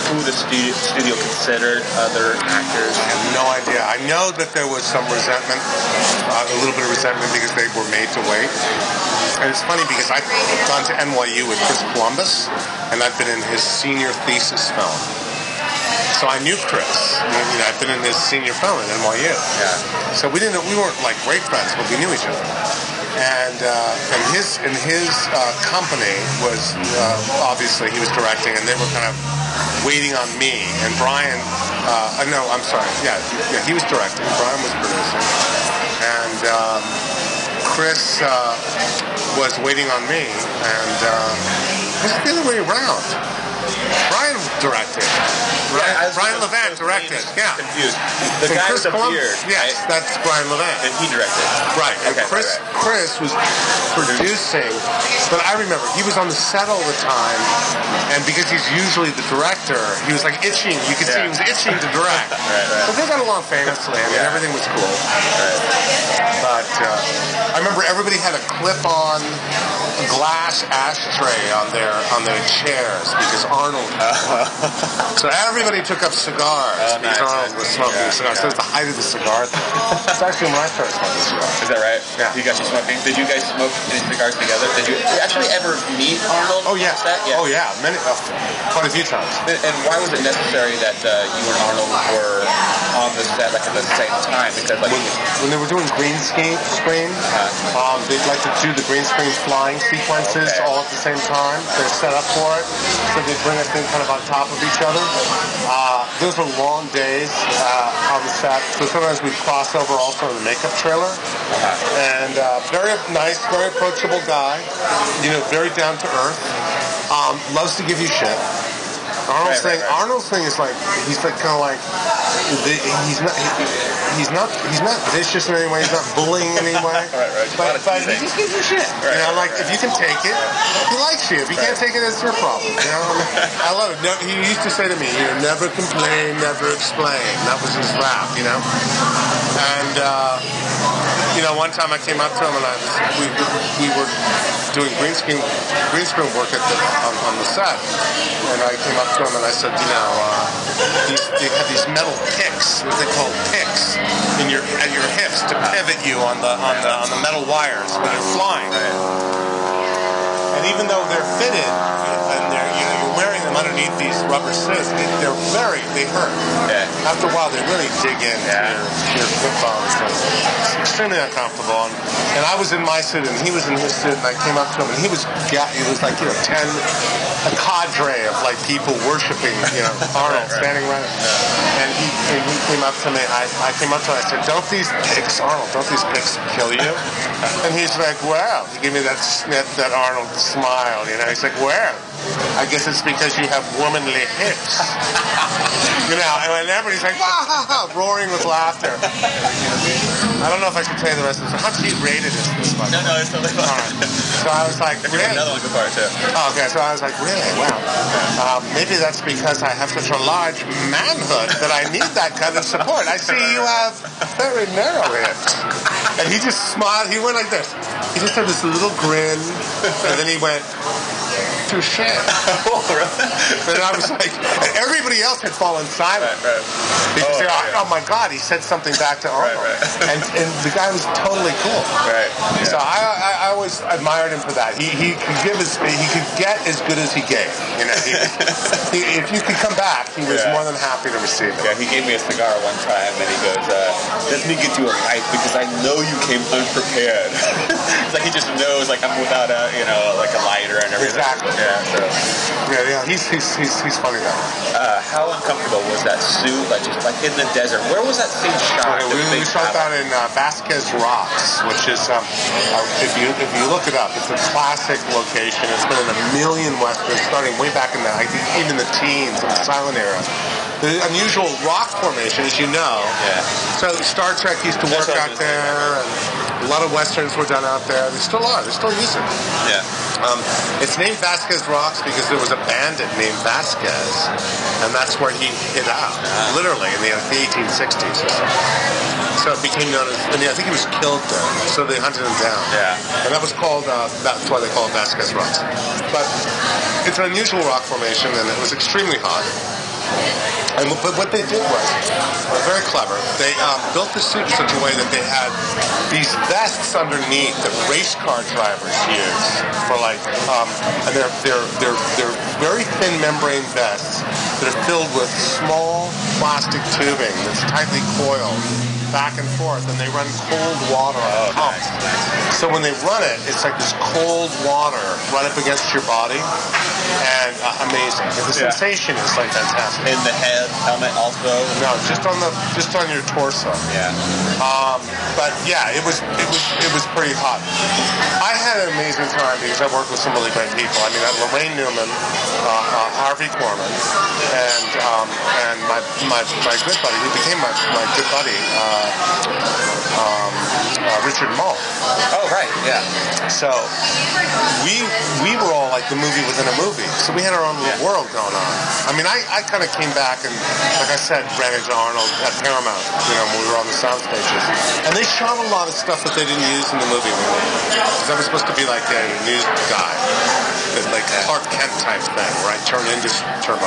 who the studio, studio considered other actors? I have no idea. I know that there was some resentment, uh, a little bit of resentment because they were made to wait. And it's funny because I've gone to NYU with Chris Columbus, and I've been in his senior thesis film. So I knew Chris. You know, I've been in his senior film at NYU. Yeah. So we didn't. We weren't like great friends, but we knew each other. And uh, and his and his uh, company was uh, obviously he was directing, and they were kind of waiting on me. And Brian, uh, uh, no, I'm sorry, yeah, yeah, he was directing. Brian was producing, and um, Chris uh, was waiting on me, and uh, it was the other way around. Brian directed. Brian, was- Brian I was- I Levant directed. Yeah. Confused. The And guy Chris beard. Yes, right? that's Brian Levant. And he directed. Right, and Okay, Chris right, right. Chris was producing, but I remember he was on the set all the time, and because he's usually the director, he was like itching. You could see he was itching to direct. [laughs] Right, right. But they got along famously. I mean, Yeah. everything was cool. But uh, I remember everybody had a clip-on glass ashtray on their on their chairs because Arnold. [laughs] so everybody took up cigars Oh, nice, Arnold was smoking Yeah, cigars. So it was the height of the cigar thing. It's actually when I started smoking cigars. Is that right? Yeah. He got you smoking. Did you guys smoke any cigars together? Did you actually ever meet Arnold? Oh yeah. on set? yeah. Oh yeah. Many, uh, quite a few times. And and why was it necessary that uh, you and Arnold were on the set like at the same time? Because like, When, when they were doing green screen, screen um, they'd like to do the green screen flying sequences Okay. all at the same time. They're set up for it, so they bring us in kind of on top of each other. Uh, those are long days uh, on the set, so sometimes we'd cross over also in the makeup trailer. And uh, very nice, very approachable guy. You know, very down to earth. Um, loves to give you shit. Arnold's Right, right, thing. right. Arnold's thing is like he's like kind of like he's not he's not he's not vicious in any way. He's not bullying in any way. [laughs] Right, right. But, but he just gives you shit. Right, you know, like right. if you can take it, he likes you. If you can't take it, it's your problem. You know, [laughs] I love it. No, he used to say to me, you know, never complain, never explain. That was his rap. You know, and. uh you know, one time I came up to him and I was, we, we were doing green screen green screen work at the, on, on the set, and I came up to him and I said, you know, uh, these, they have these metal picks, what they call picks, in your at your hips to pivot you on the on the on the metal wires when you're flying. And even though they're fitted underneath these rubber suits, they, they're very they hurt. Yeah. After a while, they really dig in Yeah. to your, your foot bones. So It's extremely uncomfortable. And, and I was in my suit, and he was in his suit, and I came up to him, and he was ga- he was like you know ten a cadre of like people worshiping you know [laughs] Arnold Right, right. standing around. Yeah. And he and he came up to me. I, I came up to him. I said, "Don't these picks, Arnold? Don't these picks kill you?" [laughs] And he's like, "Well," he gave me that snip, that Arnold smile. You know, he's like, "Well." I guess it's because you have womanly hips. [laughs] you know, and everybody's like, "Wah, ha, ha," roaring with laughter. I don't know if I should play the rest of this. How cheap rated is this one? No, no, it's totally All fine. right. So I was like, [laughs] really? another one, go for it too. Oh, okay, so I was like, really? Wow. Um, maybe that's because I have such a large manhood that I need that kind of support. I see you have very narrow hips. And he just smiled. He went like this. He just had this little grin, and then he went, touche. [laughs] And I was like, everybody else had fallen silent. Right, right. Because Oh, they're yeah. oh my God, he said something back to Arnold. right. [laughs] And, and the guy was totally cool. Right. So I, I, I always admired him for that. He, he could give his, he could get as good as he gave. You know, he, [laughs] he, if you could come back, he was Yeah. more than happy to receive it. Yeah, he gave me a cigar one time, and he goes, uh, "Let me get you a pipe because I know you came unprepared." it's like he just knows, like I'm without a, you know, like a lighter and everything. Exactly. Yeah. So, Yeah, yeah, he's, he's, he's, he's funny though. uh, how uncomfortable was that suit? Like just like in the desert. Where was that scene shot? Okay, we, we shot that in uh, Vasquez Rocks, which is, um, uh, if you if you look it up, it's a classic location. It's been in a million westerns, starting way back in the, I think even the teens, in the silent era. The unusual rock formation, as you know. Yeah. So Star Trek used to That's work out was gonna say, there, a lot of westerns were done out there. They still are. They still use it. Yeah. Um, it's named Vasquez Rocks because there was a bandit named Vasquez, and that's where he hid out, literally in the, the 1860s. So it became known as, and I think he was killed there, so they hunted him down. Yeah. And that was called, uh, that's why they call it Vasquez Rocks. But it's an unusual rock formation, and it was extremely hot. And but what they did was very clever. They um, built the suit in such a way that they had these vests underneath that race car drivers use for like, um, and they're they're they're they're very thin membrane vests that are filled with small plastic tubing that's tightly coiled. Back and forth, and they run cold water on pumps. So when they run it, it's like this cold water right up against your body, and uh, amazing. And the Yeah. sensation is like fantastic. In the head, helmet also. No, just on the just on your torso. Yeah. Um, but yeah, it was it was it was pretty hot. I had an amazing time because I worked with some really great people. I mean, I had Laraine Newman, uh, uh, Harvey Korman, and um, and my, my my good buddy, who became my, my good buddy, uh, um, uh, Richard Moll. Oh, right. Yeah. So we we were all like the movie within a movie. So we had our own little Yeah. world going on. I mean, I, I kind of came back and, like I said, ran into Arnold at Paramount, you know, when we were on the sound stages. And they shot a lot of stuff that they didn't use in the movie. Because I was supposed to be like a news guy. Like Clark Kent type thing, where I turned into Turbo.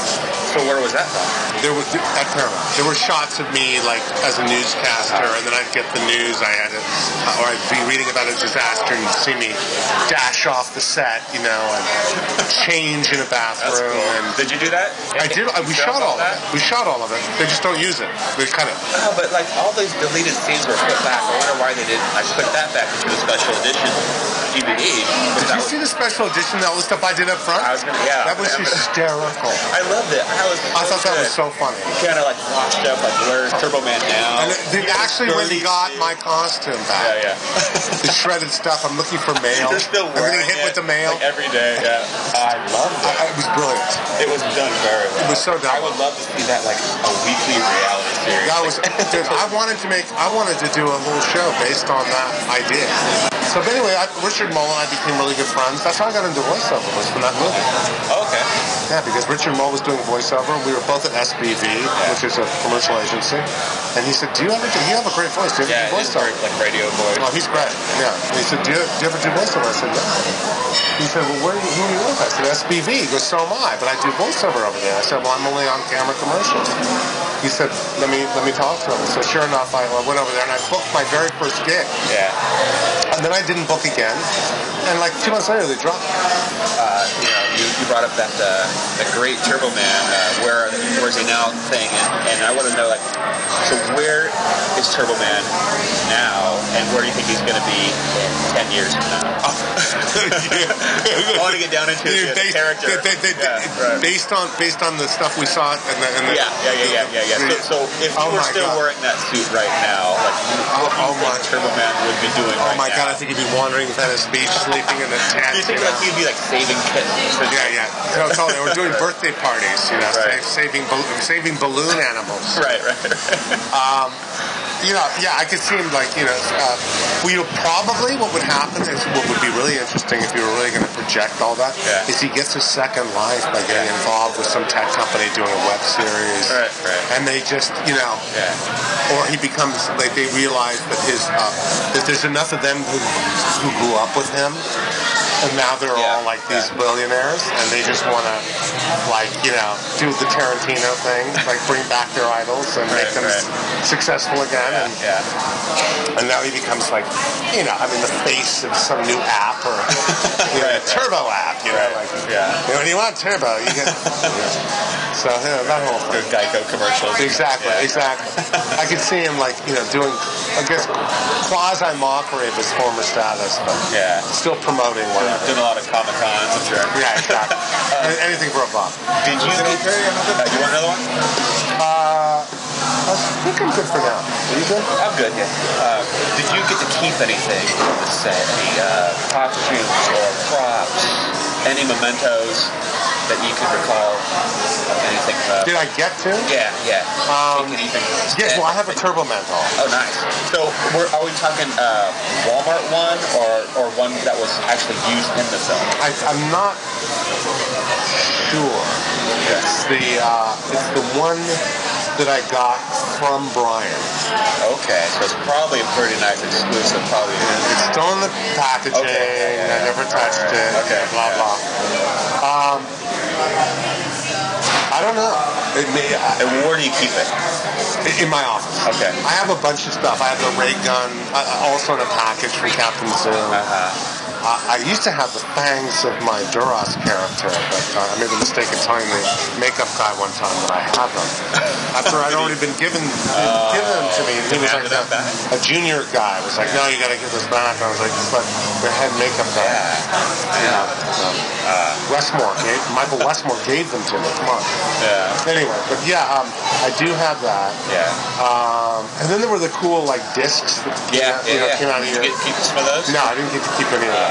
So where was that? There was at Paramount. There were shots of me like as a newscaster, ah. and then I'd get the news. I had to, uh, or I'd be reading about a disaster, and you'd see me dash off the set, you know, and change in a bathroom. cool. And Did you do that? I did. I, we shot all of that? it. We shot all of it. They just don't use it. They cut it. Oh, but like all those deleted scenes were put back. I wonder why they didn't. I put that back into the special edition DVD. Did you was, see the special edition? All the stuff I did up front. Was gonna, yeah. That was I- [laughs] hysterical. I loved it. I was. I thought that was so funny. Kind of like washed up, like where's Turbo Man now? And they actually went and got my costume back. Yeah, yeah. The shredded stuff. I'm looking for mail. They're still I'm getting hit it, with the mail. like every day. Yeah. I loved it. I- it was brilliant. It was done very well. It was so done I would love to see that like a weekly reality series. That was, dude, I wanted to make, I wanted to do a little show based on that idea. So, but anyway, I, Richard Moll and I became really good friends. That's how I got into voiceover, was from that movie. okay. Yeah, because Richard Moll was doing voiceover. We were both at SBV, which is a commercial agency. And he said, do you ever do, you have a great voice. Do you Yeah, ever do it's voiceover? very, like radio voice. Oh, he's great. Yeah. And he said, do you, do you ever do voiceover? I said, no. He said, well, where, who are you with? I said, SBV. He goes, so am I, but I do voiceover over there. I said, well, I'm only on camera commercials. He said, let me let me talk to him. So sure enough, I I went over there and I booked my very first gig. Yeah. And then I didn't book again. And like two months later, they dropped. Uh, you know, you, you brought up that uh, that great Turbo Man. Uh, where where's he now thing, and, and I want to know like, so where is Turbo Man now, and where do you think he's going to be in ten years from now? [laughs] I want to get down into Dude, based, character. they- they- they- Yeah, right. based on based on the stuff we saw and the, and the Yeah, yeah, yeah, yeah, yeah, yeah. So, so if you Oh were still God. wearing that suit right now, like, what do you oh think my- Turbo Man would be doing Oh right my now? god, I think he'd be wandering Venice Beach, sleeping in the tent. You think you know? like he'd be like saving kittens? Yeah, yeah. No, totally. We're doing birthday parties, you know, Right. saving saving balloon animals. Right, right. Um, you know, yeah, I could see him like, you know, uh, we would probably what would happen is what would be really interesting if you were really going to project all that Yeah. is he gets a second life by getting involved with some tech company doing a web series, Right, right. and they just, you know, yeah. or he becomes like they realize that his uh, that there's enough of them who who grew up with him. And now they're Yeah, all like these yeah. billionaires, and they just want to, like, you know, do the Tarantino thing, like bring back their idols and make Right, successful again. And Yeah. and now he becomes like, you know, I mean, the face of some new app or [laughs] you know, Right, right. turbo app. You know, like yeah. you know, when you want turbo, you get. [laughs] so you know, that whole Good Geico commercials. Exactly, Yeah. exactly. I could see him like you know doing, I guess, quasi mockery of his former status, but Yeah. still promoting whatever. Doing a lot of Comic Cons, I'm sure. Yeah, exactly. Any- [laughs] Anything for a buck. Did you get, uh, you want another one? Uh, I think I'm good for now. Are you good? I'm good, yeah. Uh, did you get to keep anything from the set? Any uh, costumes or props? Any mementos that you can recall? Anything? Uh, Did I get to? yeah, yeah. Um, anything Yes. Well, I have a turbo menthol. Oh, nice. So, we're, are we talking uh, Walmart one or, or one that was actually used in the film? I, I'm not sure. It's the uh, it's the one that I got from Brian. Okay, so it's probably a pretty nice exclusive. Probably. It's still in the packaging. Okay, yeah, yeah. I never touched Alright, it. okay, Blah yeah. blah. Um, I don't know. It may, I- And where do you keep it? in my office. Okay. I have a bunch of stuff. I have the ray gun, uh, also in a package from Captain Zoom. Uh-huh. Uh, I used to have the fangs of my Duras character, but uh, I made the mistake of telling the makeup guy one time that I had them after I'd already been given given them to me. And he was like, back? a junior guy was like, "No, you got to give this back." And I was like, "But the head makeup guy, you know, um, Westmore, gave, Michael Westmore gave them to me. Come on." Yeah. Anyway, but yeah, um, I do have that. Yeah. Um, and then there were the cool like discs that Yeah. you Yeah. know, yeah. came out of Did your. you get keep some of those? No, I didn't get to keep any of that.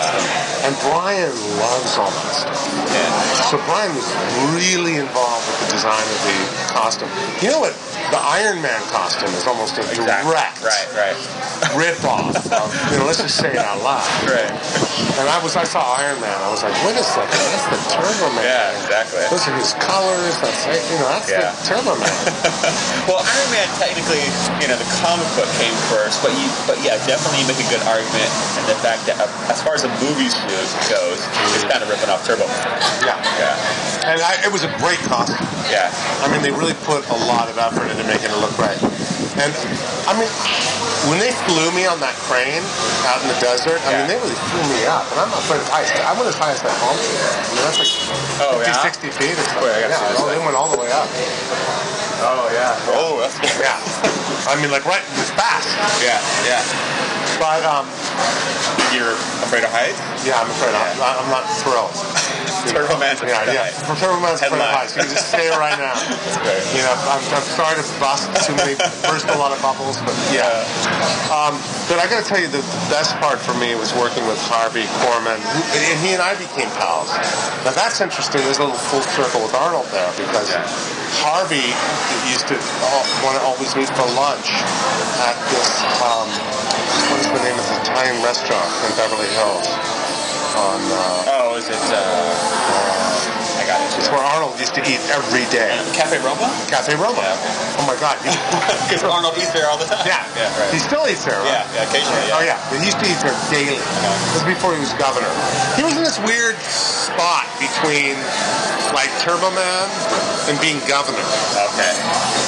And Brian loves all that stuff. Yeah. So Brian was really involved with the design of the costume. You know what? The Iron Man costume is almost a Exactly. direct Right. Right. rip-off of, you know, let's just say it out loud. [laughs] Right. And I was, I saw Iron Man. I was like, wait a second, that's the Turbo Man. Yeah. Exactly. Those are his colors. That's you know, that's Yeah. the Turbo Man. [laughs] Well, Iron Man technically, you know, the comic book came first, but you, but yeah, definitely you make a good argument, and the fact that uh, as far as the movies goes, goes it's kind of ripping off Turbo. Yeah. Yeah, And I, it was a great costume. yeah, I mean, they really put a lot of effort into making it look right. And I mean, when they flew me on that crane out in the desert, I mean, they really flew me up. And I'm not afraid of heights. I went as high as that palm tree. I mean, that's like Oh, 50, yeah? 60 feet or something. Wait, yeah, oh, they went all the way up. Oh yeah. Oh, that's cool. Yeah. [laughs] [laughs] I mean, like, right, it was fast. Yeah, yeah. But, um, You're afraid of heights? yeah, I'm afraid I'm, I'm not thrilled. Turbo Man's Yeah, yeah. For Turbo Man's afraid of Headline. You can just stay right now. [laughs] You know, I'm, I'm sorry to bust too many, burst a lot of bubbles, but yeah. Um, but I got to tell you, the, the best part for me was working with Harvey Korman, who, and he and I became pals. Now that's interesting. There's a little full circle with Arnold there because Yeah. Harvey used to want to always meet for lunch at this. Um, what is the name of the Italian restaurant in Beverly Hills? On uh, Oh, is it? Uh. It's where Arnold used to eat every day. Cafe Roma? Cafe Roma. Yeah, okay. Oh my God. Because [laughs] Arnold eats there all the time. yeah. Yeah, right. He still eats there, right? yeah, yeah, occasionally. Yeah. Oh yeah, he used to eat there daily. This was before he was governor. He was in this weird spot between like Turbo Man and being governor. Okay.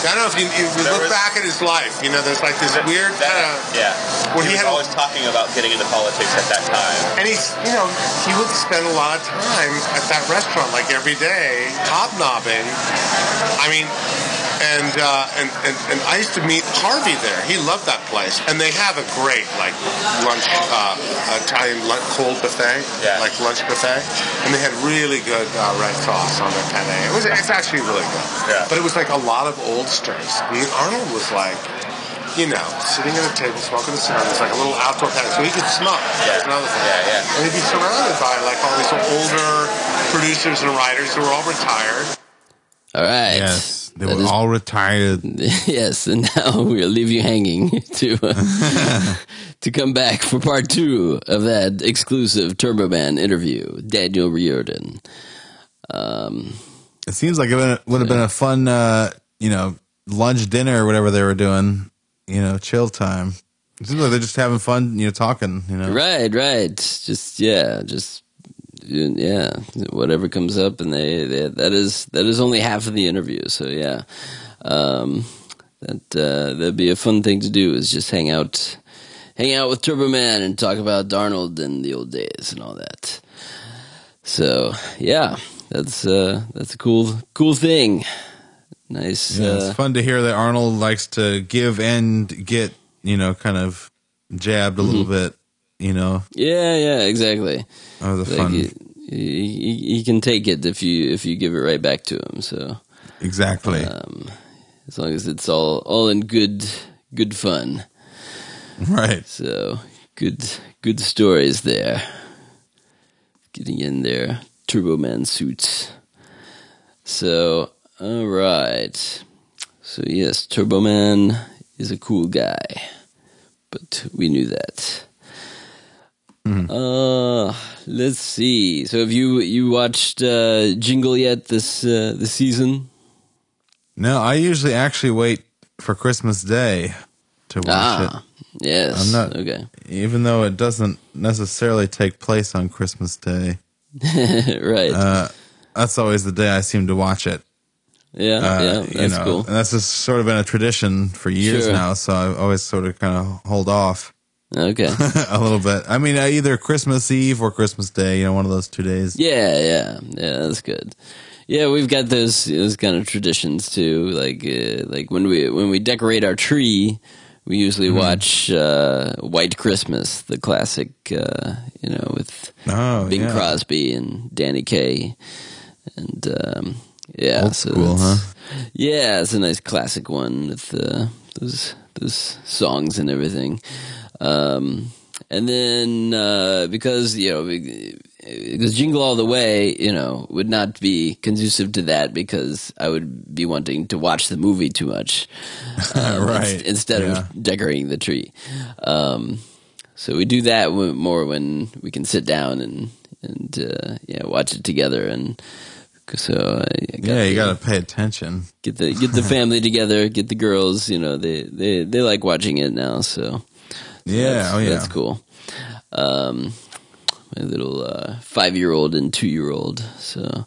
I don't know if you, you look was- back at his life. You know, there's like this weird kind of. yeah. When he, he was had always talking about getting into politics at that time. And he's, you know, he would spend a lot of time at that restaurant, like every day, hobnobbing. I mean, and, uh, and, and and I used to meet Harvey there. He loved that place, and they have a great like lunch uh, Italian lunch, cold buffet, Yeah. like lunch buffet, and they had really good uh, red sauce on their penne. It was it's actually really good. Yeah. But it was like a lot of oldsters. I mean, Arnold was like. You know, sitting at a table smoking a cigar. It's like a little outdoor patio, so he could smoke. That's another thing. Yeah, yeah. And he'd be surrounded by like all these older producers and writers who were all retired. All right. Yes, they That were is- all retired. [laughs] yes, and now [laughs] we'll leave you hanging [laughs] to uh, to come back for part two of that exclusive Turbo Man interview. Daniel Riordan. Um, It seems like it would would have been a fun, uh, you know, lunch, dinner, or whatever they were doing. You know, chill time. It seems like they're just having fun, you know, talking. You know, right, right. Just yeah, just yeah, whatever comes up, and they, they that is that is only half of the interview. So yeah, um, that uh, that'd be a fun thing to do. Is just hang out, hang out with Turbo Man and talk about Darnold and the old days and all that. So yeah, that's uh, that's a cool cool thing. Nice. Yeah, uh, it's fun to hear that Arnold likes to give and get, you know, kind of jabbed a little Mm-hmm. bit. You know, yeah, yeah, exactly. that was a Like fun. he, he, he can take it if you if you give it right back to him. So. exactly. um, as long as it's all all in good good fun. right. So good good stories there. Getting in their Turbo Man suits. So all right. So yes, Turbo Man is a cool guy, but we knew that. Uh, let's see. So have you you watched uh, Jingle yet this uh, this season? No, I usually actually wait for Christmas Day to watch it. Ah, yes. I'm not- okay. even though it doesn't necessarily take place on Christmas Day. [laughs] right. Uh, that's always the day I seem to watch it. Yeah, Uh, yeah, you that's know, cool. And that's just sort of been a tradition for years Sure. now. So I always sort of kind of hold off. Okay. [laughs] a little bit. I mean, uh, either Christmas Eve or Christmas Day. You know, one of those two days. Yeah, yeah, yeah. That's good. Yeah, we've got those those kind of traditions too. Like uh, like when we when we decorate our tree, we usually Mm-hmm. watch uh, White Christmas, the classic. Uh, you know, with Oh, Bing yeah. Crosby and Danny Kaye, and um, yeah, Old so school, that's- Yeah, it's a nice classic one with uh, those those songs and everything. Um, and then uh, because you know because Jingle All the Way, you know, would not be conducive to that because I would be wanting to watch the movie too much, [laughs] um, Right, ins- Instead yeah. of decorating the tree. Um, so we do that w- more when we can sit down and and uh, yeah, watch it together. And so I got Yeah, you got to pay attention. get the get the family [laughs] together, get the girls. You know, they they they like watching it now. So Yeah, that's, oh yeah. that's cool. Um, my little uh, five year old and two year old, so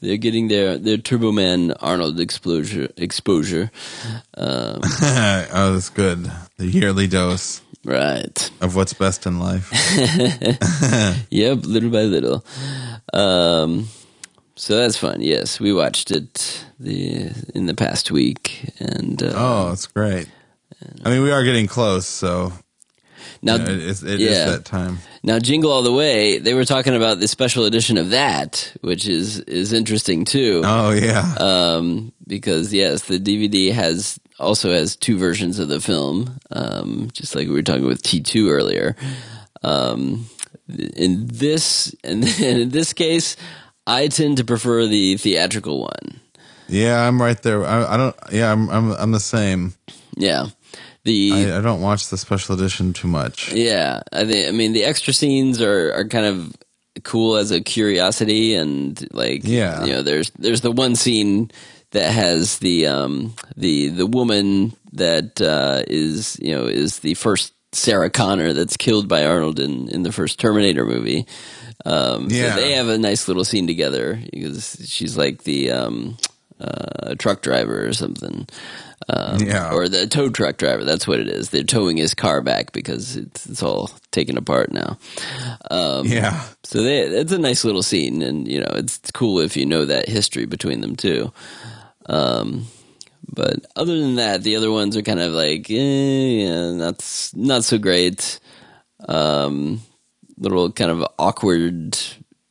they're getting their their Turbo Man Arnold exposure exposure. Um, [laughs] oh, that's good. The yearly dose right. of what's best in life. [laughs] Yep, little by little. Um, so that's fun. Yes, we watched it the in the past week, and uh, Oh, it's great. I mean, we are getting close, so now you know, it, it's, it is yeah. that time. Now, Jingle All the Way, they were talking about the special edition of that, which is is interesting too, Oh yeah, um, because yes, the DVD has also has two versions of the film, um, just like we were talking with T two earlier. Um, in this, in, [laughs] in this case, I tend to prefer the theatrical one. yeah. I'm right there. I, I don't. Yeah, I'm. I'm. I'm the same. Yeah, the I, I don't watch the special edition too much. Yeah, I think. I mean, the extra scenes are are kind of cool as a curiosity, and like, Yeah. you know, there's there's the one scene that has the um the the woman that uh, is you know is the first Sarah Connor that's killed by Arnold in in the first Terminator movie. Um, Yeah. so they have a nice little scene together because she's like the um, uh, truck driver or something. Um, Yeah. Or the tow truck driver. That's what it is. They're towing his car back because it's, it's all taken apart now. Um, Yeah, So they, it's a nice little scene, and you know it's cool if you know that history between them too. Um, but other than that, the other ones are kind of like, eh, yeah, not not so great. Um, little kind of awkward,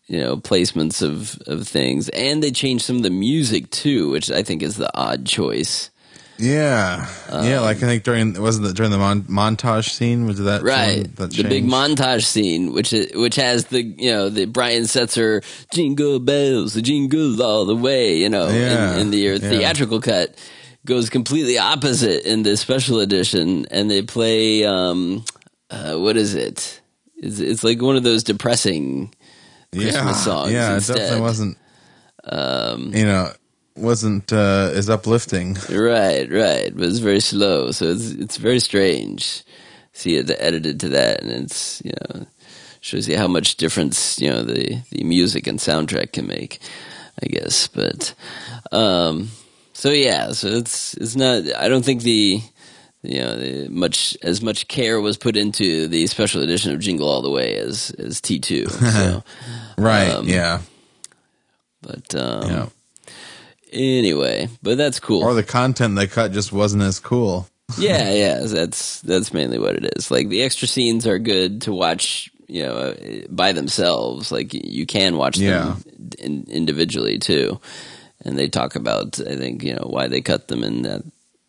you know, placements of of things, and they changed some of the music too, which I think is the odd choice. yeah, yeah. Like I think during wasn't it during the mon- montage scene was that Right, that the big montage scene, which is, which has the you know the Brian Setzer jingle bells, the jingle all the way, you know, Yeah, in, in the yeah. theatrical cut goes completely opposite in the special edition, and they play um, uh, what is it? It's, it's like one of those depressing Christmas yeah, songs Yeah, instead. it definitely wasn't. Um, You know, wasn't uh, as uplifting. Right, right. But it's very slow, so it's it's very strange. See it edited to that, and it's you know shows you how much difference you know the the music and soundtrack can make. I guess, but um, so yeah, so it's it's not. I don't think the you know the much as much care was put into the special edition of Jingle All the Way as as T two. So, [laughs] Right. Um, yeah. but um, Yeah. anyway, but that's cool. Or the content they cut just wasn't as cool. [laughs] yeah, yeah, that's that's mainly what it is. Like the extra scenes are good to watch, you know, uh, by themselves. Like you can watch Yeah. them in, individually too, and they talk about, I think, you know, why they cut them and that,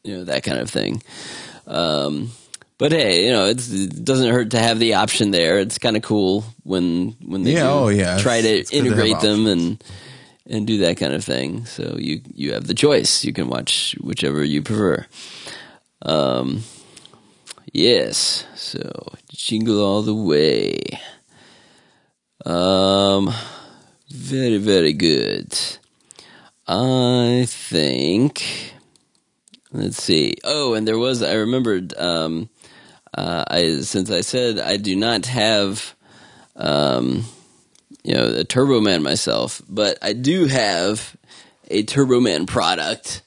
you know, that kind of thing. Um, but hey, you know, it's, it doesn't hurt to have the option there. It's kind of cool when when they Yeah, do oh, yeah, try to it's- it's good to integrate them and and do that kind of thing. So you you have the choice. You can watch whichever you prefer. Um, yes. So jingle all the way. Um, very very good. I think. Let's see. Oh, and there was. I remembered. Um, uh, I since I said I do not have. Um, you know, a Turbo Man myself, but I do have a Turbo Man product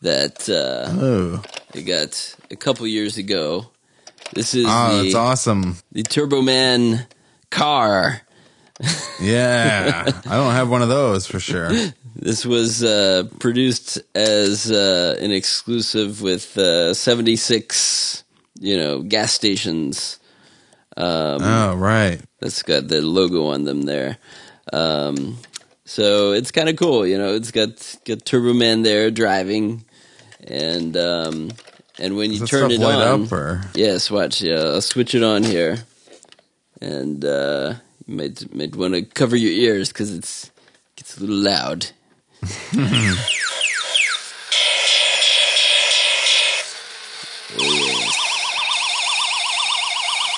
that uh, Oh. I got a couple years ago This is Oh, the, that's awesome. the Turbo Man car. Yeah. I don't have one of those for sure. This was uh, produced as uh, an exclusive with uh, 76, you know, gas stations. oh, right. That's got the logo on them there. Um, so it's kind of cool, you know. It's got got Turbo Man there driving, and um, and when you turn it on, up or? yes, watch. Yeah, I'll switch it on here, and uh, might might want to cover your ears because it's gets a little loud. [laughs]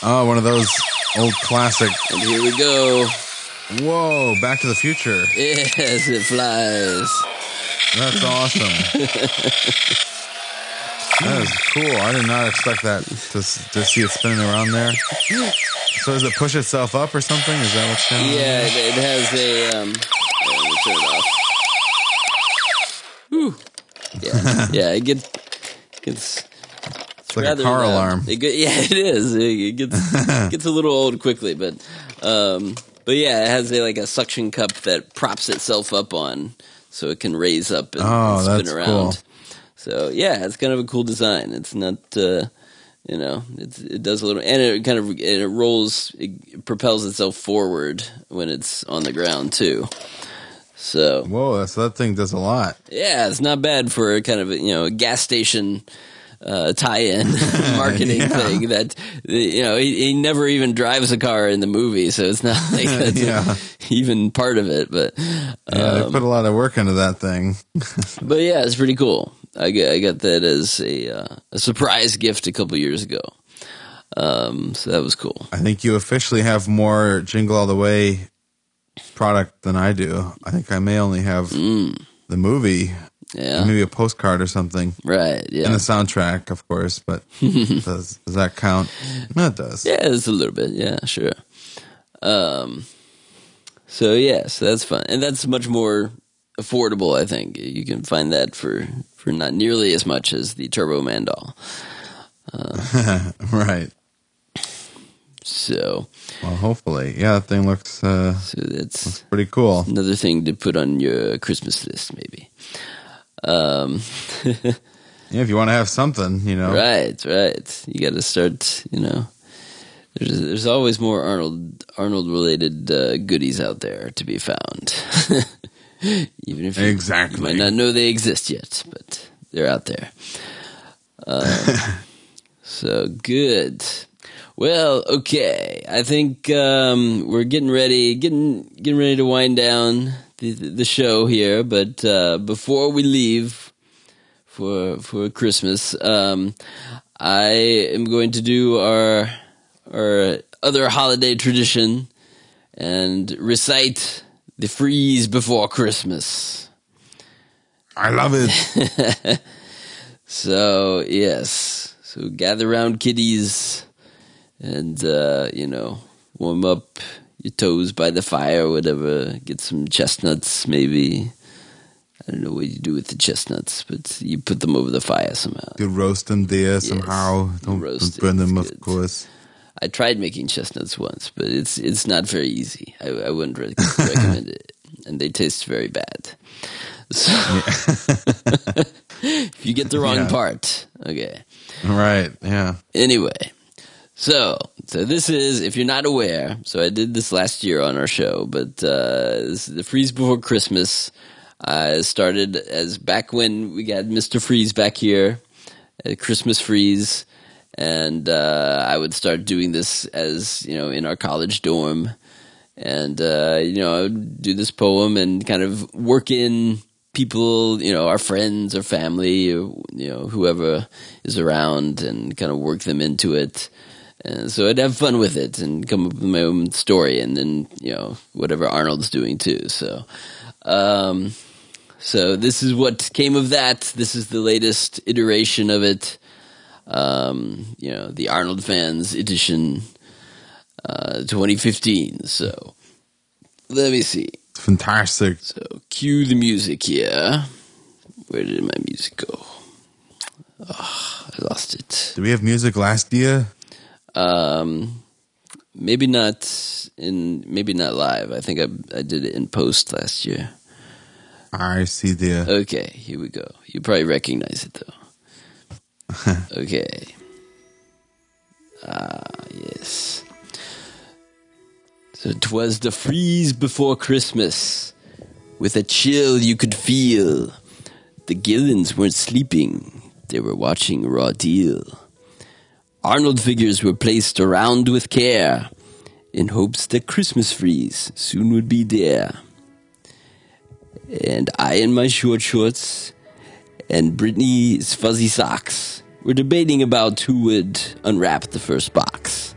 Oh, one of those old classic. And here we go. Whoa, Back to the Future. Yes, it flies. That's awesome. [laughs] that is cool. I did not expect that to, to see it spinning around there. So does it push itself up or something? Is that what's going on? Yeah, it, it has a. Um, yeah, let me turn it off. Whew. Yeah, yeah, it gets gets. It's like a car uh, alarm. It get, yeah, it is. It, it gets [laughs] gets a little old quickly, but um, but yeah, it has a, like a suction cup that props itself up on, so it can raise up and, Oh, and spin that's around. cool. So yeah, it's kind of a cool design. It's not. Uh, you know, it's, it does a little, and it kind of and it rolls, it propels itself forward when it's on the ground too. So Whoa, so that thing does a lot. yeah, it's not bad for a kind of you know a gas station uh, tie-in [laughs] marketing Yeah. thing. That you know he, he never even drives a car in the movie, so it's not like [laughs] that's Yeah. even part of it. But Yeah, um, they put a lot of work into that thing. [laughs] but yeah, it's pretty cool. I got, I got that as a uh, a surprise gift a couple years ago. Um, so that was cool. I think you officially have more Jingle All the Way product than I do. I think I may only have Mm. the movie, Yeah, maybe a postcard or something. right. Yeah, And the soundtrack, of course, but [laughs] does, does that count? No, it does. Yeah, it's a little bit. Yeah, sure. Um, so yeah, so that's fun, and that's much more affordable. I think you can find that for for not nearly as much as the Turbo Man doll. [laughs] right. So, Well, hopefully. Yeah, that thing looks uh, so that's pretty cool. another thing to put on your Christmas list, maybe. Um, [laughs] Yeah, if you want to have something, you know. right, right. You got to start. You know, there's there's always more Arnold Arnold related uh, goodies out there to be found. [laughs] [laughs] Even if you, Exactly. you might not know they exist yet, but they're out there. Uh, [laughs] so good. Well, okay. I think um, we're getting ready, getting getting ready to wind down the the show here. But uh, before we leave for for Christmas, um, I am going to do our our other holiday tradition and recite the freeze before Christmas. I love it. [laughs] So yes, so gather round, kiddies, and uh, you know warm up your toes by the fire, whatever. Get some chestnuts, maybe. I don't know what you do with the chestnuts, but you put them over the fire somehow. You roast them there somehow. Don't, roast don't burn them, it's of course. I tried making chestnuts once, but it's it's not very easy. I, I wouldn't re- [laughs] recommend it, and they taste very bad. So [laughs] if you get the wrong Yeah. part, okay. Right. Yeah. Anyway, so so this is if you're not aware. So I did this last year on our show, but uh, the Freeze Before Christmas uh, started as back when we got Mister Freeze back here, at Christmas Freeze, and uh, I would start doing this as you know in our college dorm, and uh, you know I would do this poem and kind of work in people, you know, our friends or family, or, you know, whoever is around, and kind of work them into it. And so I'd have fun with it and come up with my own story, and then you know whatever Arnold's doing too. So, um, so this is what came of that. This is the latest iteration of it. Um, you know, the Arnold fans edition, uh, 2015. So let me see. Fantastic. So cue the music here. Where did my music go? Oh, I lost it. Did we have music last year? Um, maybe not in maybe not live. I think I I did it in post last year. I see the. Okay, here we go. You probably recognize it though. [laughs] okay. Ah, yes. So 'twas the freeze before Christmas. With a chill you could feel. The Gillens weren't sleeping, they were watching Raw Deal. Arnold figures were placed around with care in hopes that Christmas freeze soon would be there. And I in my short shorts and Brittany's fuzzy socks were debating about who would unwrap the first box.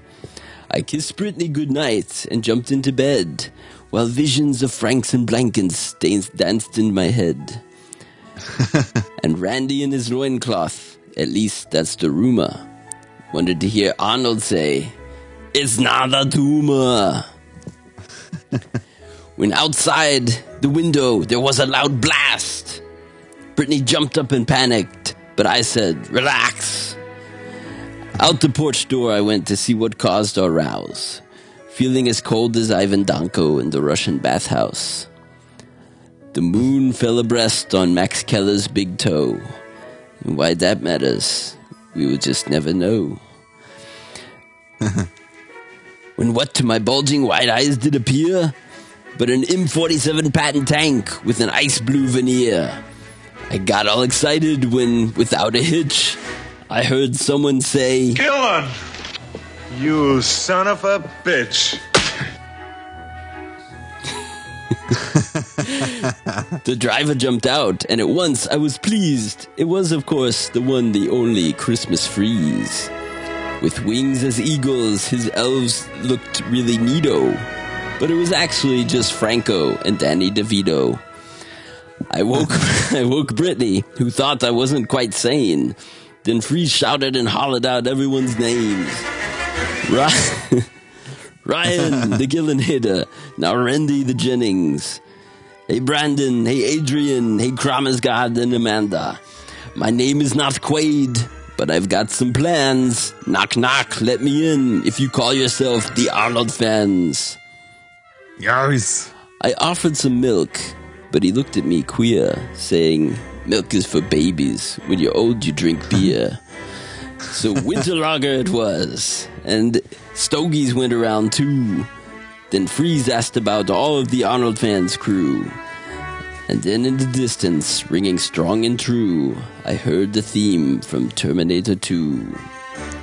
I kissed Brittany goodnight and jumped into bed while visions of Franks and blankets danced danced in my head. [laughs] and Randy in his loincloth, at least that's the rumor, wanted to hear Arnold say, It's not a tumor. [laughs] when outside the window there was a loud blast, Brittany jumped up and panicked, but I said, Relax. Out the porch door I went to see what caused our rouse, feeling as cold as Ivan Danko in the Russian bathhouse. The moon fell abreast on Max Keller's big toe. And why that matters, we would just never know. [laughs] when what to my bulging white eyes did appear? But an M47 Patton tank with an ice blue veneer. I got all excited when, without a hitch, I heard someone say, Gillen! You son of a bitch. [laughs] The driver jumped out, and at once I was pleased. It was, of course, the one, the only Christmas freeze. With wings as eagles, his elves looked really neato. But it was actually just Franco and Danny DeVito. I woke, [laughs] I woke Brittany, who thought I wasn't quite sane. Then Freeze shouted and hollered out everyone's names. Ryan, [laughs] Ryan the Gillen hitter. Now Randy the Jennings. Hey Brandon, hey Adrian, hey Kramersgard and Amanda. My name is not Quaid, but I've got some plans. Knock knock, let me in if you call yourself the Arnold fans. Yes. I offered some milk, but he looked at me queer, saying, Milk is for babies. When you're old, you drink beer. So winter [laughs] lager it was, and stogies went around too. Then Freeze asked about all of the Arnold fans' crew. And then in the distance, ringing strong and true, I heard the theme from Terminator 2.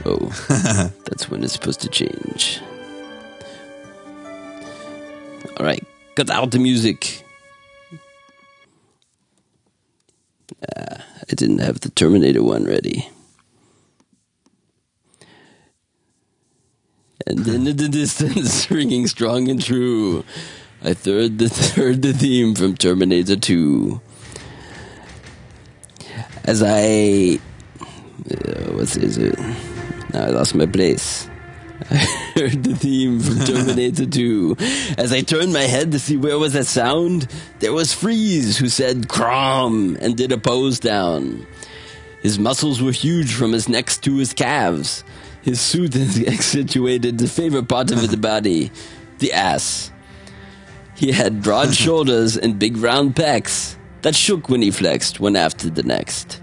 Oh, [laughs] that's when it's supposed to change. Alright, cut out the music. Uh, I didn't have the Terminator one ready. And then in the distance, [laughs] ringing strong and true, I heard the, [laughs] heard the theme from Terminator 2. As I. Uh, what is it? Now I lost my place. I [laughs] heard the theme from Terminator 2. As I turned my head to see where was that sound, there was Freeze, who said "Crom" and did a pose down. His muscles were huge from his neck to his calves. His suit [laughs] accentuated the favorite part of his body, the ass. He had broad [laughs] shoulders and big round pecs that shook when he flexed one after the next.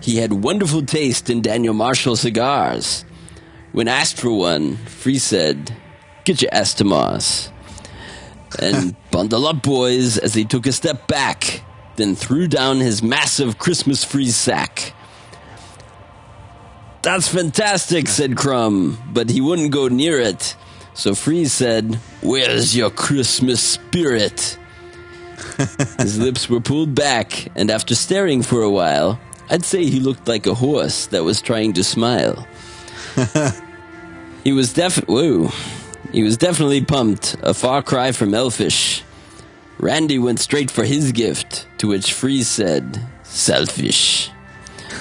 He had wonderful taste in Daniel Marshall cigars. When asked for one, Free said, Get your ass to Mars. And [laughs] bundle up, boys, as he took a step back, then threw down his massive Christmas freeze sack. That's fantastic, said Crumb, but he wouldn't go near it. So Freeze said, Where's your Christmas spirit? [laughs] His lips were pulled back, and after staring for a while, I'd say he looked like a horse that was trying to smile. [laughs] he was def whoa. He was definitely pumped, a far cry from Elfish. Randy went straight for his gift, to which Freeze said, Selfish.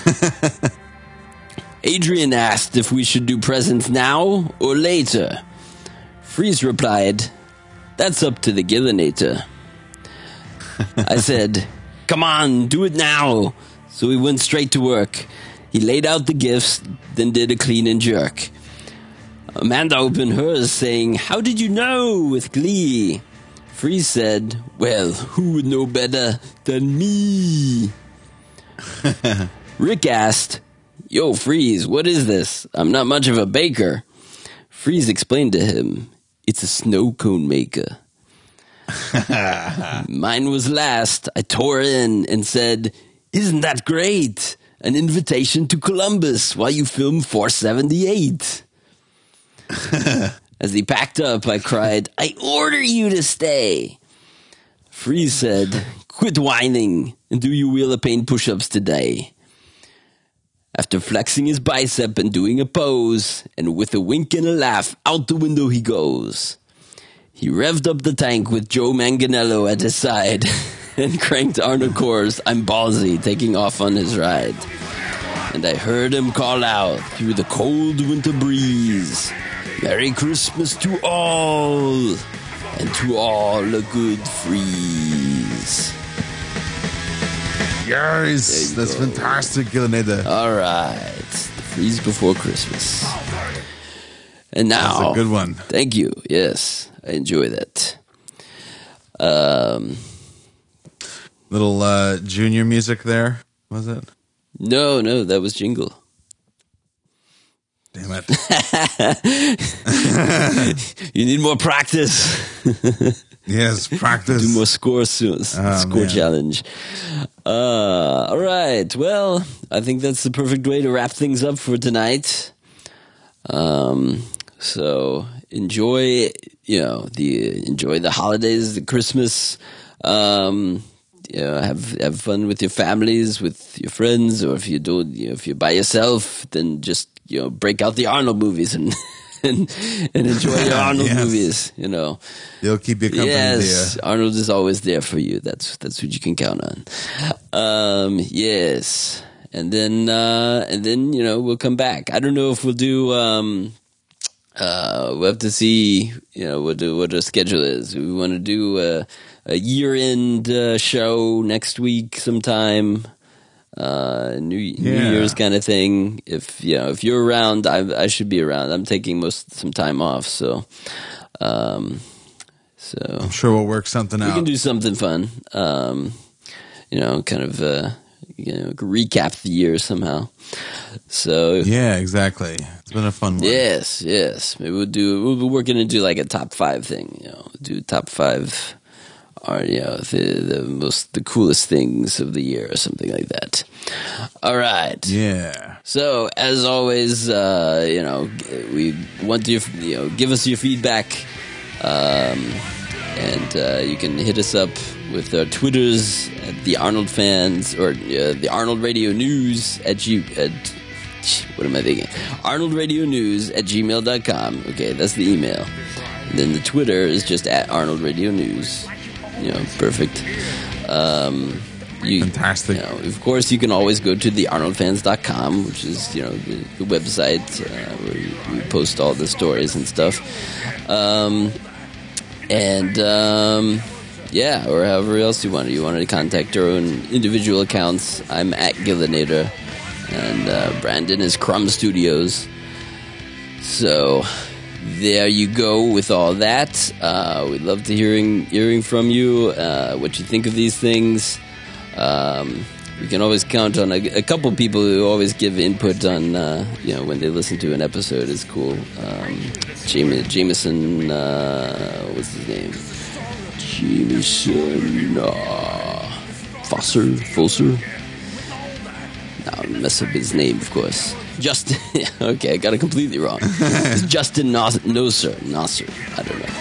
[laughs] Adrian asked if we should do presents now or later. Freeze replied, That's up to the Gillinator. I said, [laughs] Come on, do it now. So we went straight to work. He laid out the gifts, then did a clean and jerk. Amanda opened hers, saying, How did you know? with glee. Freeze said, Well, who would know better than me? [laughs] Rick asked, Yo, Freeze, what is this? I'm not much of a baker. Freeze explained to him, It's a snow cone maker. [laughs] Mine was last. I tore in and said, Isn't that great? An invitation to Columbus while you film 478. [laughs] As he packed up, I cried, I order you to stay. Freeze said, Quit whining and do you wheel of pain push ups today. After flexing his bicep and doing a pose, and with a wink and a laugh, out the window he goes. He revved up the tank with Joe Manganiello at his side [laughs] and cranked Arnold Course, I'm ballsy, taking off on his ride. And I heard him call out through the cold winter breeze Merry Christmas to all, and to all a good freeze. Yes, that's go. fantastic, Gillinator. All right, the freeze before Christmas. And now, That's a good one. Thank you. Yes, I enjoy that. Um, Little uh, junior music there, was it? no, no, that was Jingle. Damn it. [laughs] You need more practice. [laughs] yes, practice. Do more score soon. score Oh, man. challenge. Uh, all right. Well, I think that's the perfect way to wrap things up for tonight. Um, so enjoy, you know, the enjoy the holidays, the Christmas. Um, you know, have have fun with your families, with your friends, or if you do, you know, if you're by yourself, then just you know, break out the Arnold movies and [laughs] and and enjoy your [laughs] Arnold Yes. movies. You know. They'll keep you company, Yes, dear. Arnold is always there for you. That's that's what you can count on. Um, yes, and then uh, and then you know we'll come back. I don't know if we'll do. Um, uh, we'll have to see. You know what the, what our schedule is. We want to do a, a year end uh, show next week sometime. Uh, New New Year's kind of thing. If you know if you're around, I I should be around. I'm taking most some time off, so. Um, so I'm sure we'll work something we out. We can do something fun. Um, you know, kind of uh, you know recap the year somehow. So yeah, exactly. It's been a fun one. yes, yes, maybe we'll do. We'll be working to do like a top five thing. You know, do top five. Or you know the the most the coolest things of the year or something like that. All right. Yeah. So as always, uh, you know, we want you, you know, give us your feedback, um, and uh, you can hit us up with our Twitters at the Arnold fans or uh, the Arnold Radio News at you at what am I thinking? Arnold Radio News at gmail.com. Okay, that's the email. And then the Twitter is just at Arnold Radio News. You know, perfect. Um, you, Fantastic. you know, of course, you can always go to thearnoldfans.com, which is, you know, the, the website uh, where we, post all the stories and stuff. Um, and, um, yeah, or however else you want to. You want to contact our own individual accounts. I'm at Gillinator, and uh, Brandon is Crumb Studios. So there you go with all that. Uh, we'd love to hearing hearing from you uh, what you think of these things. Um, we can always count on a, a couple people who always give input on uh, you know when they listen to an episode is cool. Um, Jame- Jameson, uh, what's his name? Jameson uh, Fosser, Fosser. I'll mess up his name, of course. Justin. [laughs] okay, I got it completely wrong. It's [laughs] Justin Nos- Noser. Noser. I don't know.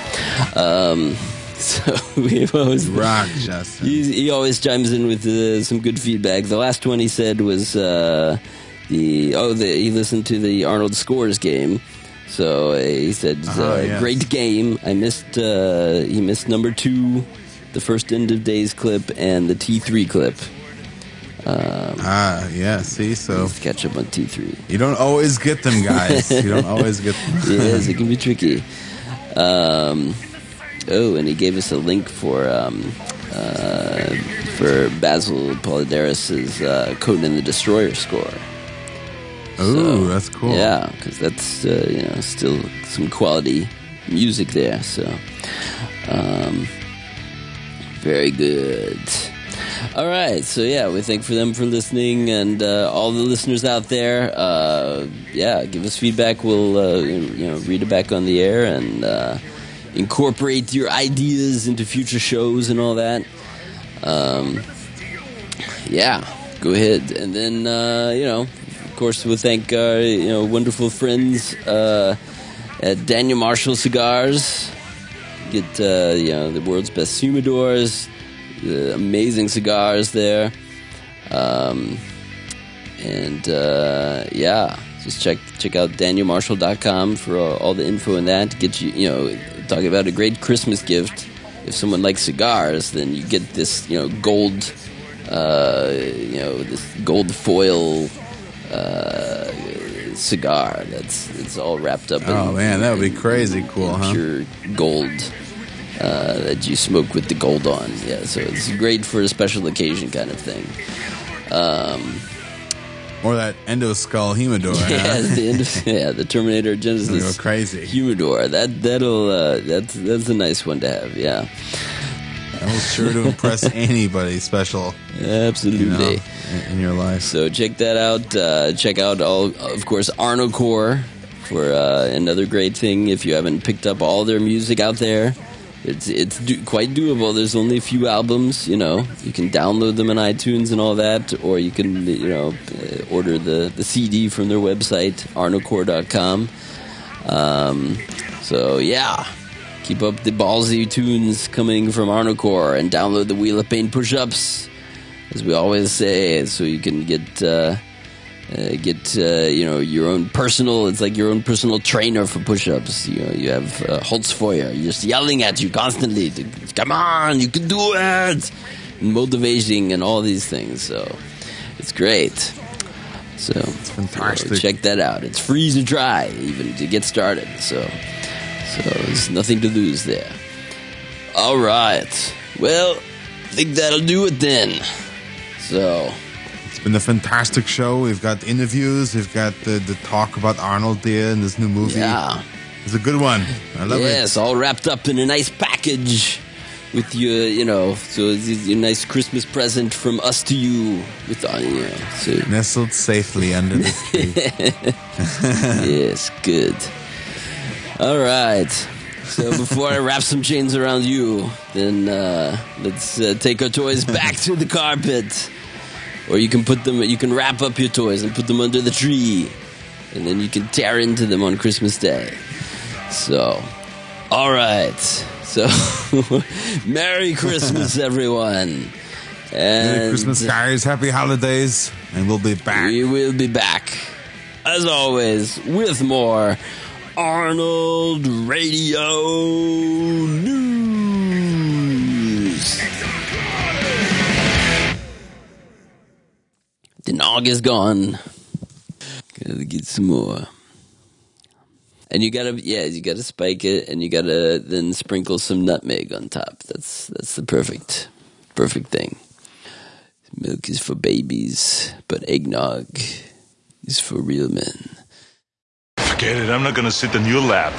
Um, [laughs] so we've always Rock, Justin. He, he always chimes in with uh, some good feedback. The last one he said was uh, the oh the, he listened to the Arnold Scores game. So uh, he said Ah, uh, yes. great game. I missed uh, he missed number two, the first end of days clip, and the T three clip. Ah, yeah. See, so catch up on T three. you don't always get them, guys. [laughs] you don't always get them. [laughs] yes, it can be tricky. Um, oh, and he gave us a link for um, uh, for Basil Poledouris's uh, Conan the Destroyer score. Ooh, that's cool. Yeah, because that's uh, you know still some quality music there. So, um, very good. All right, so yeah, we thank for them for listening, and uh, all the listeners out there. Uh, yeah, give us feedback. We'll uh, you know read it back on the air and uh, incorporate your ideas into future shows and all that. Um, yeah, go ahead, and then uh, you know, of course, we'll thank our you know wonderful friends uh, at Daniel Marshall Cigars. Get you know the world's best humidors, the amazing cigars there, um, and uh, yeah, just check check out danielmarshall.com for all, all the info on that to get you you know talking about a great Christmas gift. If someone likes cigars, then you get this you know gold uh, you know this gold foil uh, cigar that's it's all wrapped up. Oh, in, man, that would be crazy cool, huh? Pure gold uh, that you smoke with the gold on. Yeah, so it's great for a special occasion kind of thing. Um, Or that endo skull humidor. [laughs] yeah, huh? the end of, yeah, the Terminator Genisys Go crazy. humidor. That that'll uh, that's that's a nice one to have. Yeah, That was sure to impress [laughs] anybody special, absolutely. you know, in, in your life. So check that out. Uh, check out all, of course, Arnocore for uh, another great thing. If you haven't picked up all their music out there, it's it's do, quite doable. There's only a few albums. You know, you can download them in iTunes and all that, or you can you know uh, order the the CD from their website arnocore.com. Um, so yeah. Keep up the ballsy tunes coming from Arnocore and download the Wheel of Pain push-ups as we always say, so you can get uh, uh, get uh, you know your own personal. It's like your own personal trainer for push-ups. You know, you have uh, Holzfeuer just yelling at you constantly. To, Come on, you can do it. And motivating and all these things. So it's great. So fantastic. so check that out. It's free to try, even to get started. So so there's nothing to lose there. All right. Well, I think that'll do it then. So, It's been a fantastic show. We've got interviews. We've got the, the talk about Arnold there and this new movie. yeah. It's a good one. I love it. yes, all wrapped up in a nice package with your, you know, so it's a nice Christmas present from us to you. With, uh, know, so. Nestled safely under the [laughs] tree. yes, good. All right. So before I wrap some chains around you, then uh, let's uh, take our toys back to the carpet, or you can put them. You can wrap up your toys and put them under the tree, and then you can tear into them on Christmas Day. So, all right. So, [laughs] Merry Christmas, [laughs] everyone. And Merry Christmas, guys. Happy holidays. And we'll be back. we will be back, as always, with more Arnold Radio News. The nog is gone. Gotta get some more. And you gotta, yeah, you gotta spike it, and you gotta then sprinkle some nutmeg on top. That's that's the perfect, perfect thing. Milk is for babies, but eggnog is for real men. Forget it. I'm not to sit in your lap.